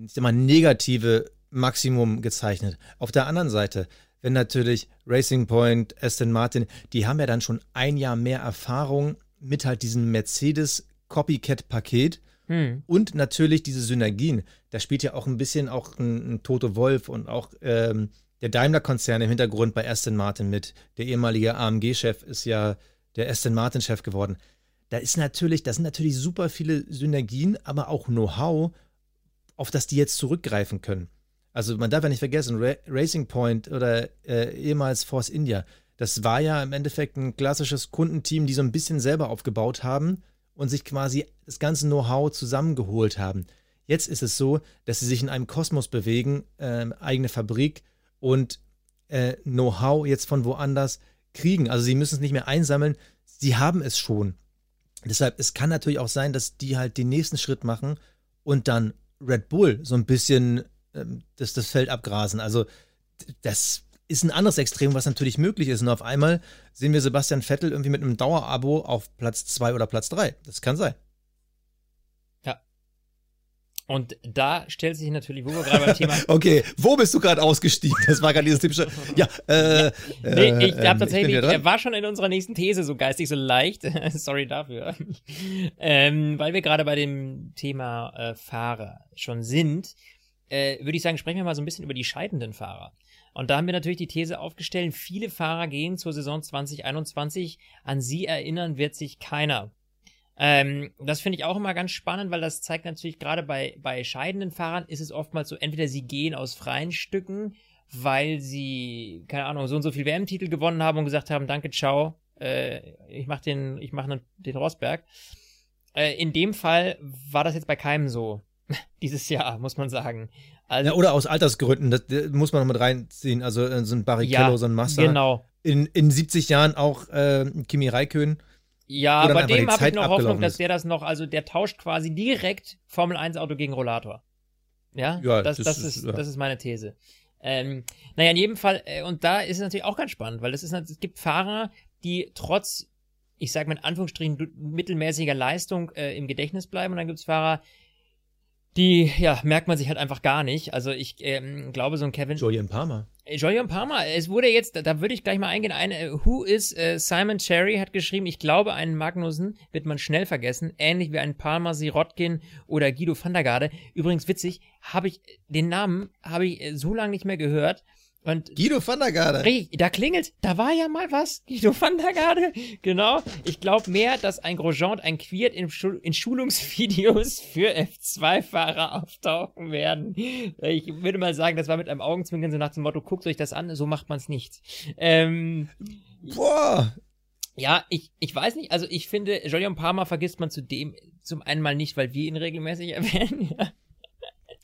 ich sag mal, negative Maximum gezeichnet. Auf der anderen Seite, wenn natürlich Racing Point, Aston Martin, die haben ja dann schon ein Jahr mehr Erfahrung mit halt diesem Mercedes Copycat-Paket hm. und natürlich diese Synergien. Da spielt ja auch ein bisschen auch ein, ein Tote Wolf und auch ähm, der Daimler-Konzern im Hintergrund bei Aston Martin mit. Der ehemalige AMG-Chef ist ja der Aston Martin-Chef geworden. Da ist natürlich, da sind natürlich super viele Synergien, aber auch Know-how, auf das die jetzt zurückgreifen können. Also man darf ja nicht vergessen, Ra Racing Point oder äh, ehemals Force India, das war ja im Endeffekt ein klassisches Kundenteam, die so ein bisschen selber aufgebaut haben und sich quasi das ganze Know-how zusammengeholt haben. Jetzt ist es so, dass sie sich in einem Kosmos bewegen, äh, eigene Fabrik und äh, Know-how jetzt von woanders kriegen. Also sie müssen es nicht mehr einsammeln, sie haben es schon. Deshalb, es kann natürlich auch sein, dass die halt den nächsten Schritt machen und dann Red Bull so ein bisschen das, das Feld abgrasen. Also das ist ein anderes Extrem, was natürlich möglich ist. Und auf einmal sehen wir Sebastian Vettel irgendwie mit einem Dauerabo auf Platz 2 oder Platz 3. Das kann sein. Ja. Und da stellt sich natürlich, wo wir gerade beim Thema. okay, wo bist du gerade ausgestiegen? Das war gerade dieses typische. Ja, äh. nee, ich glaube äh, tatsächlich, er war schon in unserer nächsten These so geistig, so leicht. Sorry dafür. ähm, weil wir gerade bei dem Thema äh, Fahrer schon sind, äh, würde ich sagen, sprechen wir mal so ein bisschen über die scheidenden Fahrer. Und da haben wir natürlich die These aufgestellt, viele Fahrer gehen zur Saison 2021, an sie erinnern wird sich keiner. Ähm, das finde ich auch immer ganz spannend, weil das zeigt natürlich gerade bei, bei scheidenden Fahrern ist es oftmals so, entweder sie gehen aus freien Stücken, weil sie, keine Ahnung, so und so viel WM-Titel gewonnen haben und gesagt haben, danke, ciao, äh, ich mache den, ich mache den Rosberg. Äh, in dem Fall war das jetzt bei keinem so. Dieses Jahr, muss man sagen. Also, ja, oder aus Altersgründen, das, das muss man noch mit reinziehen. Also äh, so ein Barrichello, ja, so ein Massa. Genau. In, in 70 Jahren auch äh, Kimi Raikön. Ja, bei dem habe ich noch Hoffnung, dass der das noch, also der tauscht quasi direkt Formel 1 Auto gegen Rollator. Ja, ja das, das, das ist, ja. das ist meine These. Ähm, naja, in jedem Fall, äh, und da ist es natürlich auch ganz spannend, weil es, ist, es gibt Fahrer, die trotz, ich sage mit Anführungsstrichen, mittelmäßiger Leistung äh, im Gedächtnis bleiben, und dann gibt es Fahrer, die, ja, merkt man sich halt einfach gar nicht. Also ich ähm, glaube, so ein Kevin. Julian Palmer. Äh, Julian Palmer, es wurde jetzt, da würde ich gleich mal eingehen, eine, äh, Who is äh, Simon Cherry hat geschrieben, ich glaube, einen Magnussen wird man schnell vergessen, ähnlich wie einen Palmer, Sirotkin oder Guido van der Garde. Übrigens witzig, habe ich, den Namen habe ich äh, so lange nicht mehr gehört. Und Guido van der Garde. Da klingelt, da war ja mal was. Guido van der Garde. Genau. Ich glaube mehr, dass ein Grosjean und ein Quiert in, Schul in Schulungsvideos für F2-Fahrer auftauchen werden. Ich würde mal sagen, das war mit einem Augenzwinkern so nach dem Motto, guckt euch das an, so macht man es nicht. Ähm, Boah. Ja, ich, ich weiß nicht, also ich finde, Jolion Palmer vergisst man zudem zum einen mal nicht, weil wir ihn regelmäßig erwähnen.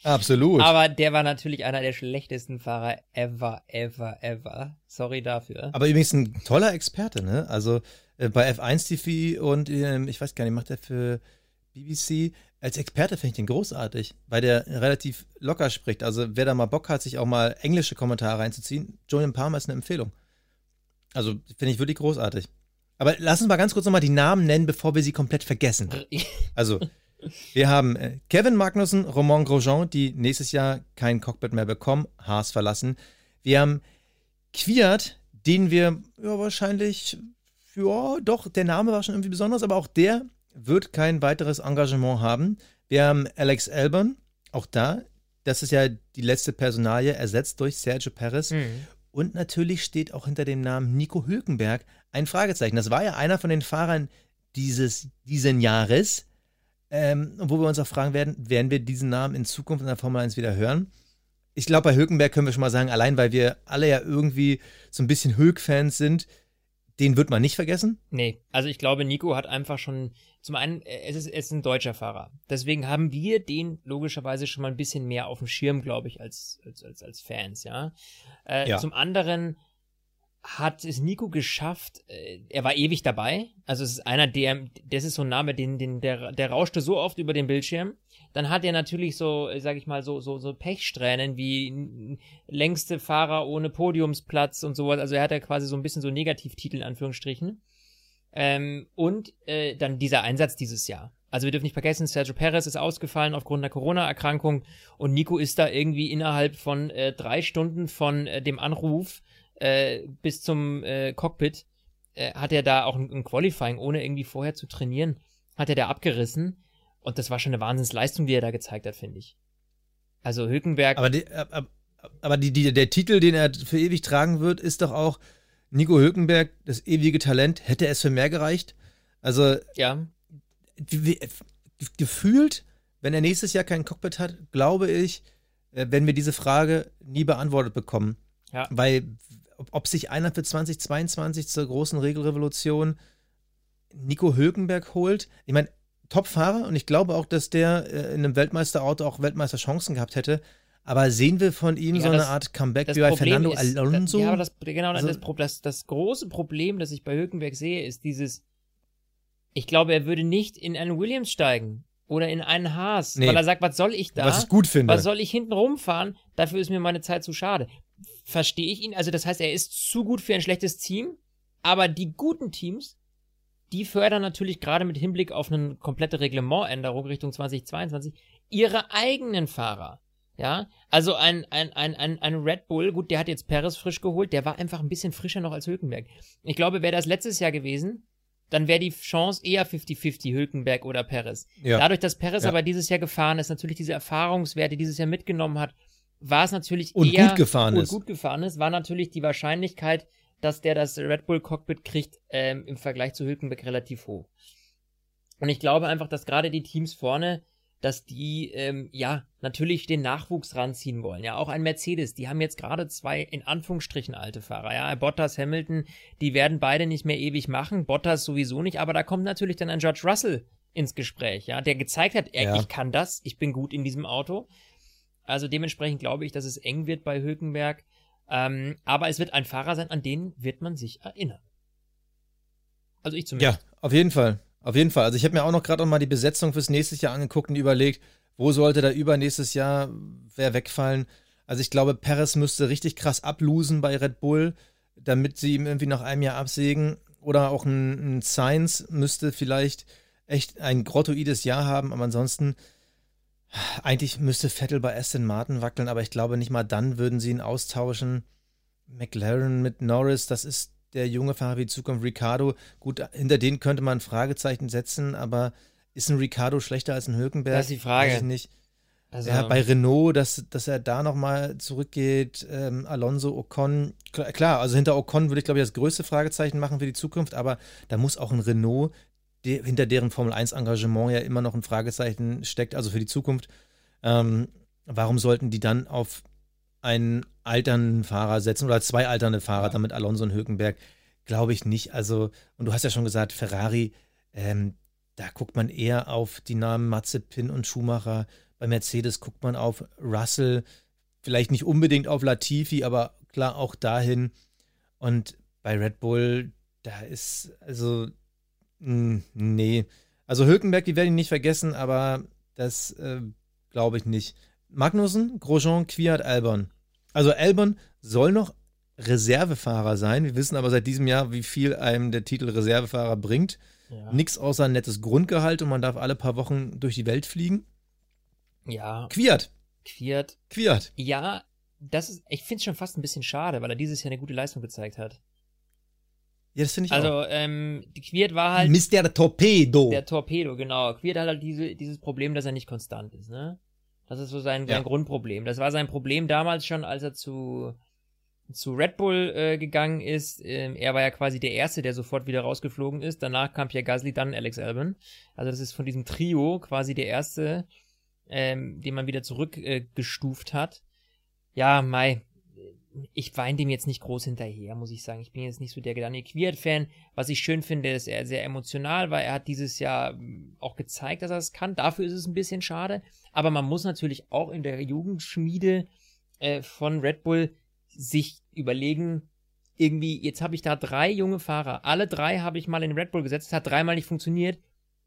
Absolut. Aber der war natürlich einer der schlechtesten Fahrer ever, ever, ever. Sorry dafür. Aber übrigens ein toller Experte, ne? Also äh, bei F1 TV und äh, ich weiß gar nicht, macht er für BBC. Als Experte finde ich den großartig, weil der relativ locker spricht. Also wer da mal Bock hat, sich auch mal englische Kommentare reinzuziehen, Julian Palmer ist eine Empfehlung. Also finde ich wirklich großartig. Aber lass uns mal ganz kurz nochmal die Namen nennen, bevor wir sie komplett vergessen. Also wir haben äh, Kevin Magnussen, Romain Grosjean, die nächstes Jahr kein Cockpit mehr bekommen, Haas verlassen. Wir haben Quiert, den wir ja, wahrscheinlich, ja, doch, der Name war schon irgendwie besonders, aber auch der wird kein weiteres Engagement haben. Wir haben Alex Albon, auch da, das ist ja die letzte Personalie, ersetzt durch Sergio Perez. Mhm. Und natürlich steht auch hinter dem Namen Nico Hülkenberg ein Fragezeichen. Das war ja einer von den Fahrern dieses diesen Jahres, ähm, wo wir uns auch fragen werden, werden wir diesen Namen in Zukunft in der Formel 1 wieder hören? Ich glaube, bei Hülkenberg können wir schon mal sagen, allein weil wir alle ja irgendwie so ein bisschen Hülk-Fans sind, den wird man nicht vergessen? Nee, also ich glaube, Nico hat einfach schon, zum einen, es ist, es ist ein deutscher Fahrer. Deswegen haben wir den logischerweise schon mal ein bisschen mehr auf dem Schirm, glaube ich, als, als, als, als Fans, ja? Äh, ja. Zum anderen hat es Nico geschafft, äh, er war ewig dabei, also es ist einer der, das ist so ein Name, den, den, der, der rauschte so oft über den Bildschirm. Dann hat er natürlich so, sag ich mal, so, so, so Pechsträhnen wie längste Fahrer ohne Podiumsplatz und sowas. Also er hat ja quasi so ein bisschen so Negativtitel in Anführungsstrichen. Ähm, und äh, dann dieser Einsatz dieses Jahr. Also wir dürfen nicht vergessen, Sergio Perez ist ausgefallen aufgrund einer Corona-Erkrankung und Nico ist da irgendwie innerhalb von äh, drei Stunden von äh, dem Anruf äh, bis zum äh, Cockpit äh, hat er da auch ein, ein, Qualifying, ohne irgendwie vorher zu trainieren, hat er da abgerissen. Und das war schon eine Wahnsinnsleistung, die er da gezeigt hat, finde ich. Also Hülkenberg. Aber, die, aber, aber die, die, der Titel, den er für ewig tragen wird, ist doch auch Nico Hülkenberg, das ewige Talent. Hätte es für mehr gereicht? Also. Ja. Gefühlt, wenn er nächstes Jahr kein Cockpit hat, glaube ich, äh, wenn wir diese Frage nie beantwortet bekommen. Ja. Weil ob sich einer für 2022 zur großen Regelrevolution Nico Hülkenberg holt. Ich meine, Top-Fahrer und ich glaube auch, dass der äh, in einem Weltmeisterauto auch Weltmeisterchancen gehabt hätte. Aber sehen wir von ihm ja, so eine Art Comeback wie bei Problem Fernando ist, Alonso? ja, aber das, genau, also, das, das, das große Problem, das ich bei Hülkenberg sehe, ist dieses, ich glaube, er würde nicht in einen Williams steigen oder in einen Haas, nee. weil er sagt, was soll ich da? Was ich gut finde. Was soll ich hinten rumfahren? Dafür ist mir meine Zeit zu schade verstehe ich ihn. Also das heißt, er ist zu gut für ein schlechtes Team, aber die guten Teams, die fördern natürlich gerade mit Hinblick auf eine komplette Reglementänderung Richtung 2022 ihre eigenen Fahrer. Ja, also ein, ein, ein, ein, ein Red Bull, gut, der hat jetzt Perez frisch geholt, der war einfach ein bisschen frischer noch als Hülkenberg. Ich glaube, wäre das letztes Jahr gewesen, dann wäre die Chance eher 50-50 Hülkenberg oder Perez. Ja. Dadurch, dass Perez ja. aber dieses Jahr gefahren ist, natürlich diese Erfahrungswerte dieses Jahr mitgenommen hat, war es natürlich und eher gut gefahren und ist. gut gefahren ist, war natürlich die Wahrscheinlichkeit, dass der das Red Bull Cockpit kriegt, ähm, im Vergleich zu Hülkenberg relativ hoch. Und ich glaube einfach, dass gerade die Teams vorne dass die ähm, ja natürlich den Nachwuchs ranziehen wollen. Ja, auch ein Mercedes, die haben jetzt gerade zwei in Anführungsstrichen alte Fahrer. Ja, Bottas, Hamilton, die werden beide nicht mehr ewig machen. Bottas sowieso nicht, aber da kommt natürlich dann ein George Russell ins Gespräch, ja, der gezeigt hat, er, Ja. ich kann das, ich bin gut in diesem Auto. Also dementsprechend glaube ich, dass es eng wird bei Hülkenberg. Ähm, aber es wird ein Fahrer sein, an den wird man sich erinnern. Also ich Ja, zumindest. auf jeden Fall. Auf jeden Fall. Also ich habe mir auch noch gerade noch mal die Besetzung fürs nächste Jahr angeguckt und überlegt, wo sollte da übernächstes Jahr wer wegfallen. Also ich glaube, Perez müsste richtig krass ablosen bei Red Bull, damit sie ihm irgendwie nach einem Jahr absägen. Oder auch ein, ein Sainz müsste vielleicht echt ein grottoides Jahr haben, aber ansonsten eigentlich müsste Vettel bei Aston Martin wackeln, aber ich glaube nicht mal dann würden sie ihn austauschen. McLaren mit Norris, das ist der junge Fahrer wie die Zukunft. Ricardo, gut, hinter den könnte man ein Fragezeichen setzen, aber ist ein Ricardo schlechter als ein Hülkenberg? Das ist die Frage. Weiß ich nicht. Also, Ja, bei Renault, dass, dass er da nochmal zurückgeht, ähm, Alonso, Ocon, klar, klar, also hinter Ocon würde ich glaube ich das größte Fragezeichen machen für die Zukunft, aber da muss auch ein Renault, de, hinter deren Formel 1 Engagement ja immer noch ein Fragezeichen steckt, also für die Zukunft. Ähm, warum sollten die dann auf einen alternden Fahrer setzen oder zwei alternde Fahrer, damit Alonso und Hülkenberg? Glaube ich nicht. Also, und du hast ja schon gesagt, Ferrari, ähm, da guckt man eher auf die Namen Mazepin und Schumacher. Bei Mercedes guckt man auf Russell, vielleicht nicht unbedingt auf Latifi, aber klar auch dahin. Und bei Red Bull, da ist, also, mh, nee. Also Hülkenberg, die werden ihn nicht vergessen, aber das äh, glaube ich nicht. Magnussen, Grosjean, Kwiat, Albon. Also Albon soll noch Reservefahrer sein. Wir wissen aber seit diesem Jahr, wie viel einem der Titel Reservefahrer bringt. ja. Nix außer ein nettes Grundgehalt und man darf alle paar Wochen durch die Welt fliegen. ja, Kwiat, Quiert. Kwiat. Ja, das ist, ich finde es schon fast ein bisschen schade, weil er dieses Jahr eine gute Leistung gezeigt hat. Ja, das finde ich auch. Also, ähm, Quiert war halt Mr. Torpedo. der Torpedo, genau. Quiert hat halt diese, dieses Problem, dass er nicht konstant ist, ne? Das ist so sein, Ja. sein Grundproblem. Das war sein Problem damals schon, als er zu, zu Red Bull äh, gegangen ist. Ähm, er war ja quasi der Erste, der sofort wieder rausgeflogen ist. Danach kam Pierre Gasly, dann Alex Albon. Also das ist von diesem Trio quasi der Erste, ähm, den man wieder zurückgestuft äh, hat. Ja, Mai, ich weine dem jetzt nicht groß hinterher, muss ich sagen. Ich bin jetzt nicht so der Daniel Quiert-Fan. Was ich schön finde, ist, er sehr emotional war. Er hat dieses Jahr mm, auch gezeigt, dass er es kann. Dafür ist es ein bisschen schade. Aber man muss natürlich auch in der Jugendschmiede äh, von Red Bull sich überlegen, irgendwie, jetzt habe ich da drei junge Fahrer. Alle drei habe ich mal in Red Bull gesetzt, hat dreimal nicht funktioniert.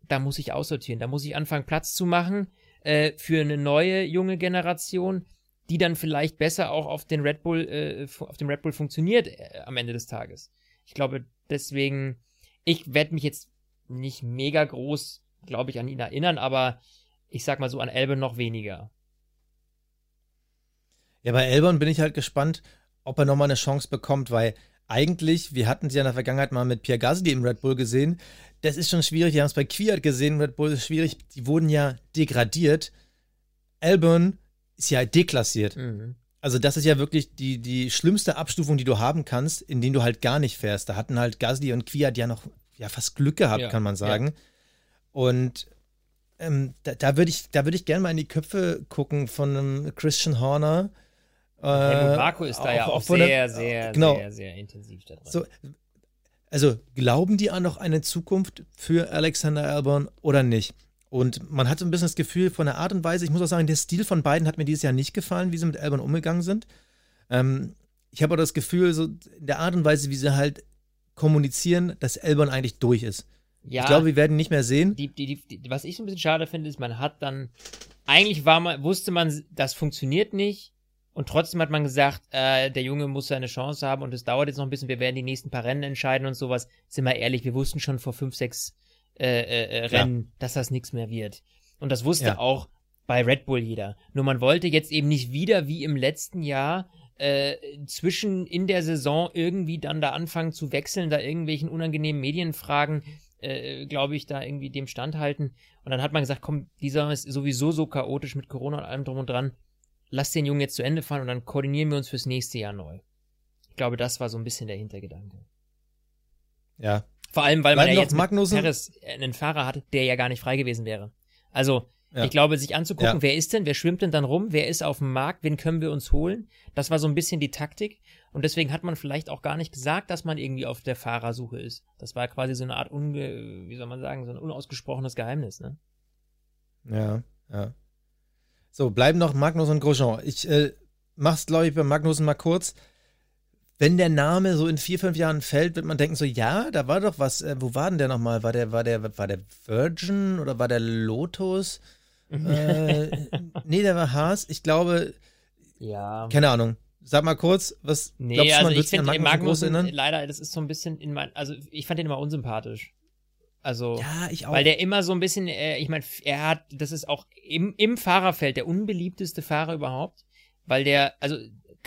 Da muss ich aussortieren. Da muss ich anfangen, Platz zu machen äh, für eine neue junge Generation, die dann vielleicht besser auch auf den Red Bull, äh, auf dem Red Bull funktioniert äh, am Ende des Tages. Ich glaube, deswegen, ich werde mich jetzt nicht mega groß, glaube ich, an ihn erinnern, aber ich sag mal so an Elbe noch weniger. Ja, bei Elbon bin ich halt gespannt, ob er nochmal eine Chance bekommt, weil eigentlich, wir hatten sie ja in der Vergangenheit mal mit Pierre Gasly im Red Bull gesehen. Das ist schon schwierig. Wir haben es bei Kwiat gesehen. Red Bull ist schwierig. Die wurden ja degradiert. Albon ist ja deklassiert. Mhm. Also, das ist ja wirklich die, die schlimmste Abstufung, die du haben kannst, in denen du halt gar nicht fährst. Da hatten halt Gasly und Kwiat ja noch ja, fast Glück gehabt, Ja, kann man sagen. Und ähm, da, da würde ich, da würd ich gerne mal in die Köpfe gucken von einem Christian Horner. Helmut Äh, Marko ist da ja auch sehr, der- sehr, genau. sehr, sehr intensiv da drin. So, also glauben die an noch eine Zukunft für Alexander Albon oder nicht? Und man hat so ein bisschen das Gefühl von der Art und Weise, ich muss auch sagen, der Stil von beiden hat mir dieses Jahr nicht gefallen, wie sie mit Albon umgegangen sind. Ähm, ich habe auch das Gefühl, so in der Art und Weise, wie sie halt kommunizieren, dass Albon eigentlich durch ist. ja, Ich glaube, wir werden nicht mehr sehen. die, die, die, was ich so ein bisschen schade finde, ist, man hat dann, eigentlich war man, wusste man, das funktioniert nicht. Und trotzdem hat man gesagt, äh, der Junge muss seine Chance haben und es dauert jetzt noch ein bisschen, wir werden die nächsten paar Rennen entscheiden und sowas. Sind wir ehrlich, wir wussten schon vor fünf, sechs äh, äh, äh, Rennen, dass das nichts mehr wird. Und das wusste Ja. auch bei Red Bull jeder. Nur man wollte jetzt eben nicht wieder wie im letzten Jahr äh, zwischen in der Saison irgendwie dann da anfangen zu wechseln, da irgendwelchen unangenehmen Medienfragen, äh, glaube ich, da irgendwie dem standhalten. Und dann hat man gesagt, komm, dieser ist sowieso so chaotisch mit Corona und allem drum und dran. Lass den Jungen jetzt zu Ende fahren und dann koordinieren wir uns fürs nächste Jahr neu. Ich glaube, das war so ein bisschen der Hintergedanke. Ja. Vor allem, weil man Bleiben ja noch jetzt Magnussen- Perez einen Fahrer hat, der ja gar nicht frei gewesen wäre. Also, Ja. Ich glaube, sich anzugucken, ja. wer ist denn, wer schwimmt denn dann rum, wer ist auf dem Markt, wen können wir uns holen? Das war so ein bisschen die Taktik. Und deswegen hat man vielleicht auch gar nicht gesagt, dass man irgendwie auf der Fahrersuche ist. Das war quasi so eine Art, unge wie soll man sagen, so ein unausgesprochenes Geheimnis, ne? Ja, ja. So, bleiben noch Magnus und Grosjean. Ich äh, mach's, glaube ich, bei Magnussen mal kurz. Wenn der Name so in vier, fünf Jahren fällt, wird man denken so, ja, da war doch was, äh, wo war denn der nochmal? War der, war der, war der Virgin oder war der Lotus? äh, nee, der war Haas. Ich glaube, ja. Keine Ahnung. Sag mal kurz, was nee, glaubst du, also man ich finde Magnus leider, das ist so ein bisschen in mein, also ich fand den immer unsympathisch. Also, ja, ich auch. weil der immer so ein bisschen, äh, ich meine, er hat, das ist auch im, im Fahrerfeld der unbeliebteste Fahrer überhaupt, weil der, also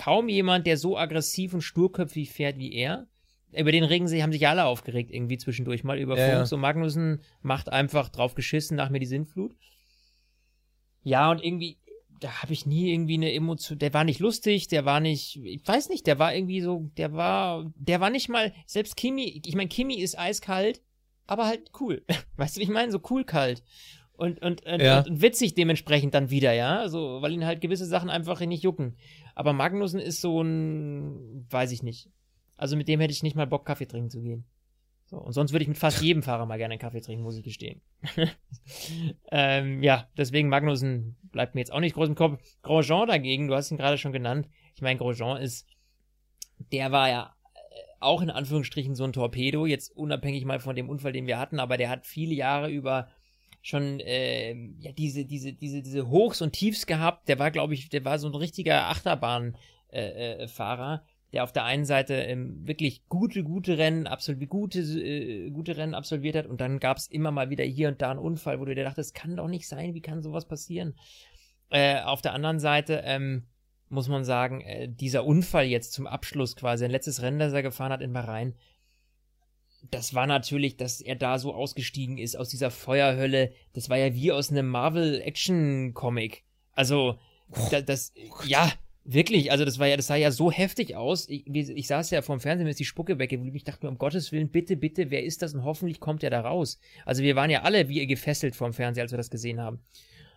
kaum jemand, der so aggressiv und sturköpfig fährt wie er. Über den regen sie, haben sich alle aufgeregt irgendwie zwischendurch mal über ja, Funk. Ja. So Magnussen macht einfach drauf geschissen nach mir die Sintflut. Ja, und irgendwie, da habe ich nie irgendwie eine Emotion. Der war nicht lustig, der war nicht, ich weiß nicht, der war irgendwie so, der war, der war nicht mal, selbst Kimi, ich meine, Kimi ist eiskalt, aber halt cool. Weißt du, wie ich meine? So cool kalt. Und, und, und, ja. und, witzig dementsprechend dann wieder, ja. So, weil ihn halt gewisse Sachen einfach nicht jucken. Aber Magnussen ist so ein, weiß ich nicht. Also mit dem hätte ich nicht mal Bock, Kaffee trinken zu gehen. So, und sonst würde ich mit fast jedem Fahrer mal gerne einen Kaffee trinken, muss ich gestehen. ähm, ja, deswegen Magnussen bleibt mir jetzt auch nicht groß im Kopf. Grosjean dagegen, du hast ihn gerade schon genannt. Ich meine, Grosjean ist, der war ja auch in Anführungsstrichen so ein Torpedo, jetzt unabhängig mal von dem Unfall, den wir hatten, aber der hat viele Jahre über schon äh, ja diese diese diese diese Hochs und Tiefs gehabt. Der war, glaube ich, der war so ein richtiger Achterbahnfahrer, äh, äh, der auf der einen Seite ähm, wirklich gute gute Rennen absolviert, gute äh, gute Rennen absolviert hat und dann gab es immer mal wieder hier und da einen Unfall, wo du dir dachtest, das kann doch nicht sein, wie kann sowas passieren? Äh, auf der anderen Seite ähm, muss man sagen, äh, dieser Unfall jetzt zum Abschluss quasi, ein letztes Rennen, das er gefahren hat in Bahrain, das war natürlich, dass er da so ausgestiegen ist aus dieser Feuerhölle. Das war ja wie aus einem Marvel-Action-Comic. Also, das, das, ja, wirklich, also das war ja, das sah ja so heftig aus. Ich, ich saß ja vorm Fernsehen, mir ist die Spucke weggeblieben. Ich dachte mir, um Gottes Willen, bitte, bitte, wer ist das? Und hoffentlich kommt er da raus. Also wir waren ja alle wie gefesselt vorm Fernseher, als wir das gesehen haben.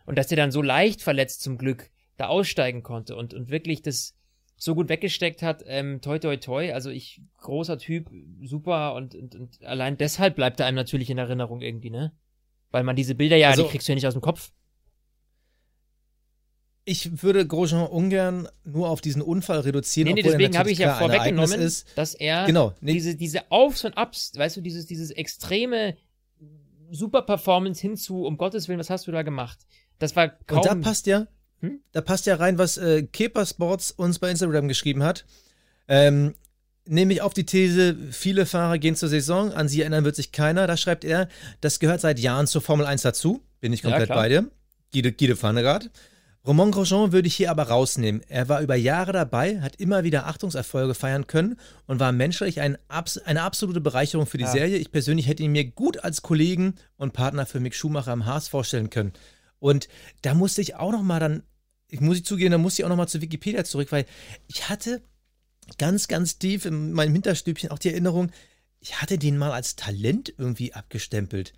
Und dass er dann so leicht verletzt zum Glück da aussteigen konnte und, und wirklich das so gut weggesteckt hat, ähm, toi toi toi, also ich, großer Typ, super und, und, und allein deshalb bleibt er einem natürlich in Erinnerung irgendwie, ne? Weil man diese Bilder ja, also, die kriegst du ja nicht aus dem Kopf. Ich würde Grosjean ungern nur auf diesen Unfall reduzieren. Nee, nee, deswegen habe ich ja vorweggenommen, ist. dass er genau, nee. diese, diese Aufs und Ups, weißt du, dieses, dieses extreme Super-Performance hinzu, um Gottes Willen, was hast du da gemacht? Das war kaum. Und da passt ja, hm? Da passt ja rein, was äh, Kepa Sports uns bei Instagram geschrieben hat. Ähm, nämlich auf die These, viele Fahrer gehen zur Saison, an sie erinnern wird sich keiner. Da schreibt er, das gehört seit Jahren zur Formel 1 dazu. Bin ich komplett ja, bei dir. Guide, Guide Fahnenrad. Romain Grosjean würde ich hier aber rausnehmen. Er war über Jahre dabei, hat immer wieder Achtungserfolge feiern können und war menschlich ein, eine absolute Bereicherung für die ja. Serie. Ich persönlich hätte ihn mir gut als Kollegen und Partner für Mick Schumacher am Haas vorstellen können. Und da musste ich auch noch mal dann ich muss ich zugeben, da muss ich auch nochmal zu Wikipedia zurück, weil ich hatte ganz, ganz tief in meinem Hinterstübchen auch die Erinnerung, ich hatte den mal als Talent irgendwie abgestempelt.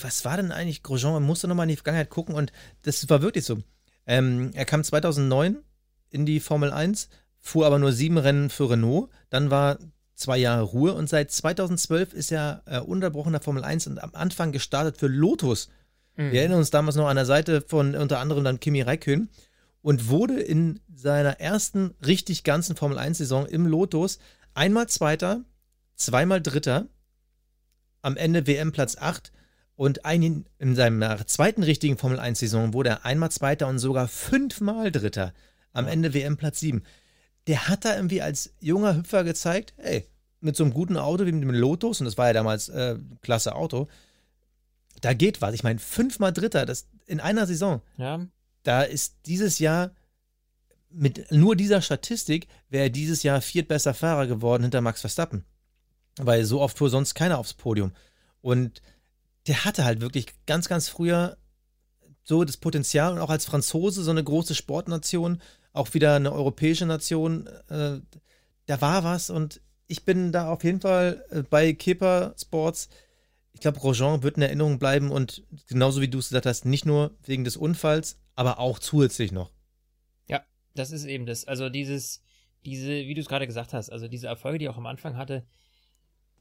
Was war denn eigentlich Grosjean? Man musste nochmal in die Vergangenheit gucken und das war wirklich so. Ähm, er kam 2009 in die Formel 1, fuhr aber nur sieben Rennen für Renault. Dann war zwei Jahre Ruhe und seit 2012 ist er äh, unterbrochener Formel 1 und am Anfang gestartet für Lotus. Mhm. Wir erinnern uns damals noch an der Seite von unter anderem dann Kimi Räikkönen und wurde in seiner ersten richtig ganzen Formel 1-Saison im Lotus einmal Zweiter, zweimal Dritter, am Ende WM Platz 8 und ein, in seiner zweiten richtigen Formel 1-Saison wurde er einmal Zweiter und sogar fünfmal Dritter, am Ende WM Platz 7. Der hat da irgendwie als junger Hüpfer gezeigt, ey, mit so einem guten Auto wie mit dem Lotus, und das war ja damals äh, klasse Auto, da geht was. Ich meine, fünfmal Dritter, das in einer Saison. Ja da ist dieses Jahr mit nur dieser Statistik wäre dieses Jahr viertbester Fahrer geworden hinter Max Verstappen. Weil so oft fuhr sonst keiner aufs Podium. Und der hatte halt wirklich ganz, ganz früher so das Potenzial und auch als Franzose so eine große Sportnation, auch wieder eine europäische Nation, äh, da war was und ich bin da auf jeden Fall äh, bei Kepa Sports. glaube, Grosjean wird in Erinnerung bleiben und genauso wie du es gesagt hast, nicht nur wegen des Unfalls, aber auch zusätzlich noch. Ja, das ist eben das. Also dieses, diese, wie du es gerade gesagt hast, also diese Erfolge, die er auch am Anfang hatte,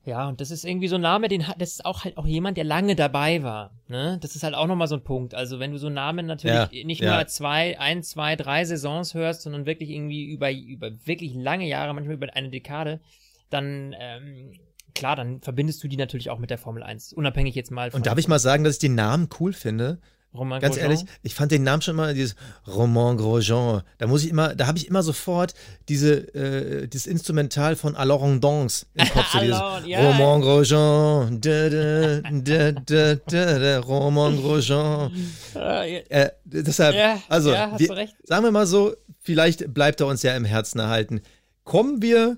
ja, und das ist irgendwie so ein Name, den hat, das ist auch halt auch jemand, der lange dabei war. Ne? Das ist halt auch nochmal so ein Punkt. Also wenn du so einen Namen natürlich Ja, nicht ja. nur zwei, ein, zwei, drei Saisons hörst, sondern wirklich irgendwie über, über wirklich lange Jahre, manchmal über eine Dekade, dann ähm, klar, dann verbindest du die natürlich auch mit der Formel 1. Unabhängig jetzt mal von Und darf ich mal sagen, dass ich den Namen cool finde? Romain Ganz Grosjean. ehrlich, ich fand den Namen schon immer, dieses Roman Grosjean. Da muss ich immer, da habe ich immer sofort diese, äh, dieses Instrumental von Alors Dance im Kopf. So dieses ja. Roman Grosjean, da, da, da, da, Roman Grosjean. Äh, Äh, deshalb, Ja, also, ja, hast wir, sagen wir mal so, vielleicht bleibt er uns ja im Herzen erhalten. Kommen wir,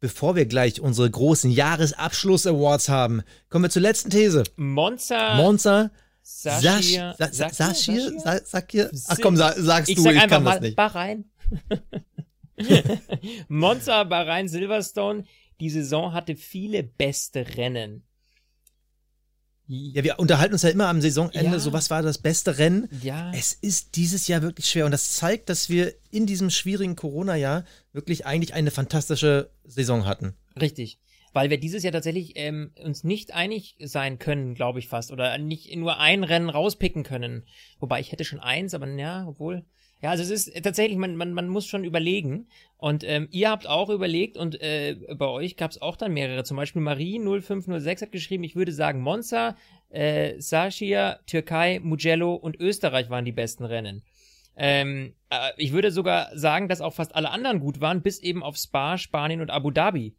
bevor wir gleich unsere großen Jahresabschluss-Awards haben, kommen wir zur letzten These. Monza, Monza, Sashir, Sashir? Saschir? Sa- Sakir? Ach komm, sa- sagst du, ich kann das nicht. Bahrain. Monza, Bahrain, Silverstone. Die Saison hatte viele beste Rennen. Ja, wir unterhalten uns ja immer am Saisonende, Ja. so was war das beste Rennen. Ja, Es ist dieses Jahr wirklich schwer und das zeigt, dass wir in diesem schwierigen Corona-Jahr wirklich eigentlich eine fantastische Saison hatten. richtig. Weil wir dieses Jahr tatsächlich ähm, uns nicht einig sein können, glaube ich fast. Oder nicht nur ein Rennen rauspicken können. Wobei ich hätte schon eins, aber ja, obwohl. Ja, also es ist tatsächlich, man, man, man muss schon überlegen. Und ähm, ihr habt auch überlegt und äh, bei euch gab es auch dann mehrere. Zum Beispiel Marie 0506 hat geschrieben, ich würde sagen Monza, äh, Sashir, Türkei, Mugello und Österreich waren die besten Rennen. Ähm, äh, ich würde sogar sagen, dass auch fast alle anderen gut waren, bis eben auf Spa, Spanien und Abu Dhabi.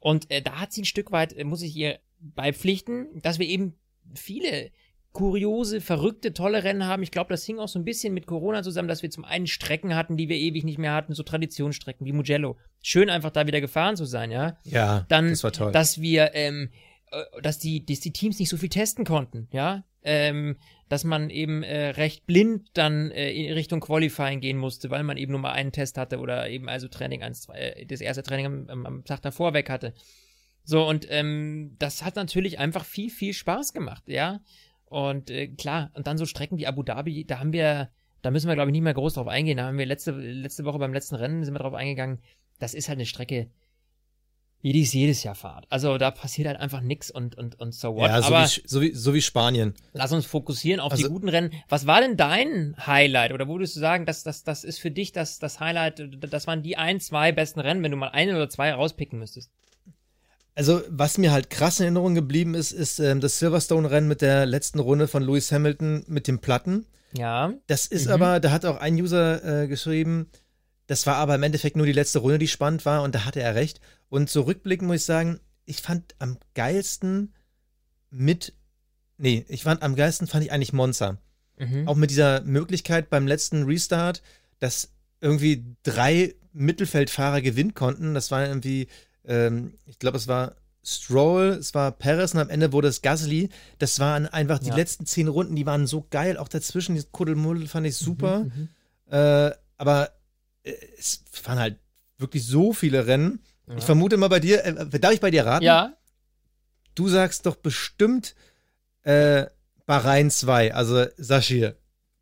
Und äh, da hat sie ein Stück weit, äh, muss ich ihr beipflichten, dass wir eben viele kuriose, verrückte, tolle Rennen haben. Ich glaube, das hing auch so ein bisschen mit Corona zusammen, dass wir zum einen Strecken hatten, die wir ewig nicht mehr hatten, so Traditionsstrecken wie Mugello. Schön einfach da wieder gefahren zu sein, ja. Ja, Dann, das war toll. dass wir, ähm, äh, dass die, dass die Teams nicht so viel testen konnten, ja. Ähm, dass man eben äh, recht blind dann äh, in Richtung Qualifying gehen musste, weil man eben nur mal einen Test hatte oder eben also Training eins, zwei, äh, das erste Training am, am, Tag davor weg hatte. So, und ähm, das hat natürlich einfach viel, viel Spaß gemacht, ja. Und äh, klar, und dann so Strecken wie Abu Dhabi, da haben wir, da müssen wir, glaube ich, nicht mehr groß drauf eingehen. Da haben wir letzte, letzte Woche beim letzten Rennen sind wir drauf eingegangen. Das ist halt eine Strecke, die es jedes Jahr fahrt. Also da passiert halt einfach nix und, und, und so what. ja, so, Aber wie, so, wie, so wie Spanien. lass uns fokussieren auf die Also- guten Rennen. Was war denn dein Highlight? Oder würdest du sagen, dass das, das ist für dich das, das Highlight, das waren die ein, zwei besten Rennen, wenn du mal ein oder zwei rauspicken müsstest? Also, was mir halt krass in Erinnerung geblieben ist, ist ähm, das Silverstone-Rennen mit der letzten Runde von Lewis Hamilton mit dem Platten. Ja. Das ist Mhm. aber, da hat auch ein User äh, geschrieben, das war aber im Endeffekt nur die letzte Runde, die spannend war und da hatte er recht. Und zurückblickend muss ich sagen, ich fand am geilsten mit, nee, ich fand am geilsten fand ich eigentlich Monza. Mhm. Auch mit dieser Möglichkeit beim letzten Restart, dass irgendwie drei Mittelfeldfahrer gewinnen konnten. Das war irgendwie, ähm, ich glaube, es war Stroll, es war Perez und am Ende wurde es Gasly. Das waren einfach die Ja. letzten zehn Runden, die waren so geil. Auch dazwischen, dieses Kuddelmuddel fand ich super. Mhm. Äh, aber es waren halt wirklich so viele Rennen. Ja. Ich vermute mal bei dir, äh, darf ich bei dir raten? Ja. Du sagst doch bestimmt äh, Bahrain 2, also Sashir.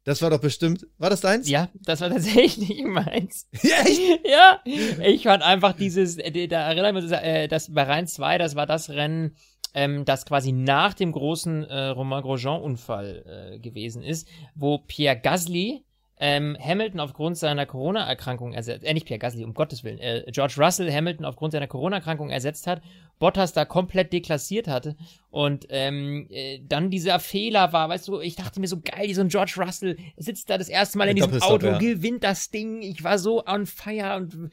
Das war doch bestimmt, war das deins? Ja, das war tatsächlich meins. Ja, echt? ja, ich fand einfach dieses, äh, da erinnere ich mich, äh, das Bahrain 2, das war das Rennen, ähm, das quasi nach dem großen äh, Romain Grosjean-Unfall äh, gewesen ist, wo Pierre Gasly ähm, Hamilton aufgrund seiner Corona-Erkrankung ersetzt, äh, nicht Pierre Gasly, um Gottes Willen, äh, George Russell Hamilton aufgrund seiner Corona-Erkrankung ersetzt hat, Bottas da komplett deklassiert hatte und ähm, äh, dann dieser Fehler war, weißt du, ich dachte mir so geil, so ein George Russell sitzt da das erste Mal in diesem Auto, ja. gewinnt das Ding, ich war so on fire und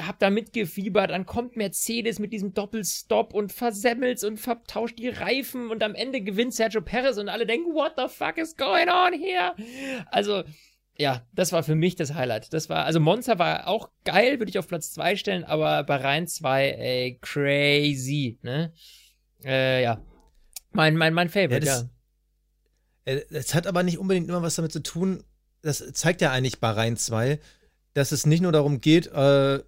hab da mitgefiebert, dann kommt Mercedes mit diesem Doppelstopp und versemmelt's und vertauscht die Reifen und am Ende gewinnt Sergio Perez und alle denken, what the fuck is going on here? Also, ja, das war für mich das Highlight. Das war, also Monza war auch geil, würde ich auf Platz 2 stellen, aber Bahrain 2, ey, crazy, ne? Äh, ja. Mein, mein, mein Favorite, Ja, ja. das- Äh, Es hat aber nicht unbedingt immer was damit zu tun, das zeigt ja eigentlich Bahrain 2, dass es nicht nur darum geht, äh,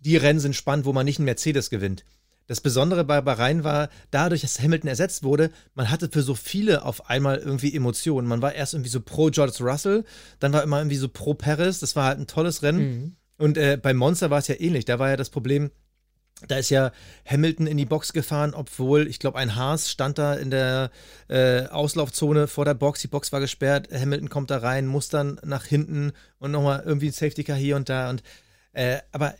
die Rennen sind spannend, wo man nicht einen Mercedes gewinnt. Das Besondere bei Bahrain war, dadurch, dass Hamilton ersetzt wurde, man hatte für so viele auf einmal irgendwie Emotionen. Man war erst irgendwie so pro George Russell, dann war immer irgendwie so pro Paris. Das war halt ein tolles Rennen. Mhm. Und äh, bei Monster war es ja ähnlich. Da war ja das Problem, da ist ja Hamilton in die Box gefahren, obwohl, ich glaube, ein Haas stand da in der äh, Auslaufzone vor der Box. Die Box war gesperrt. Hamilton kommt da rein, muss dann nach hinten und nochmal irgendwie ein Safety Car hier und da. Und, äh, aber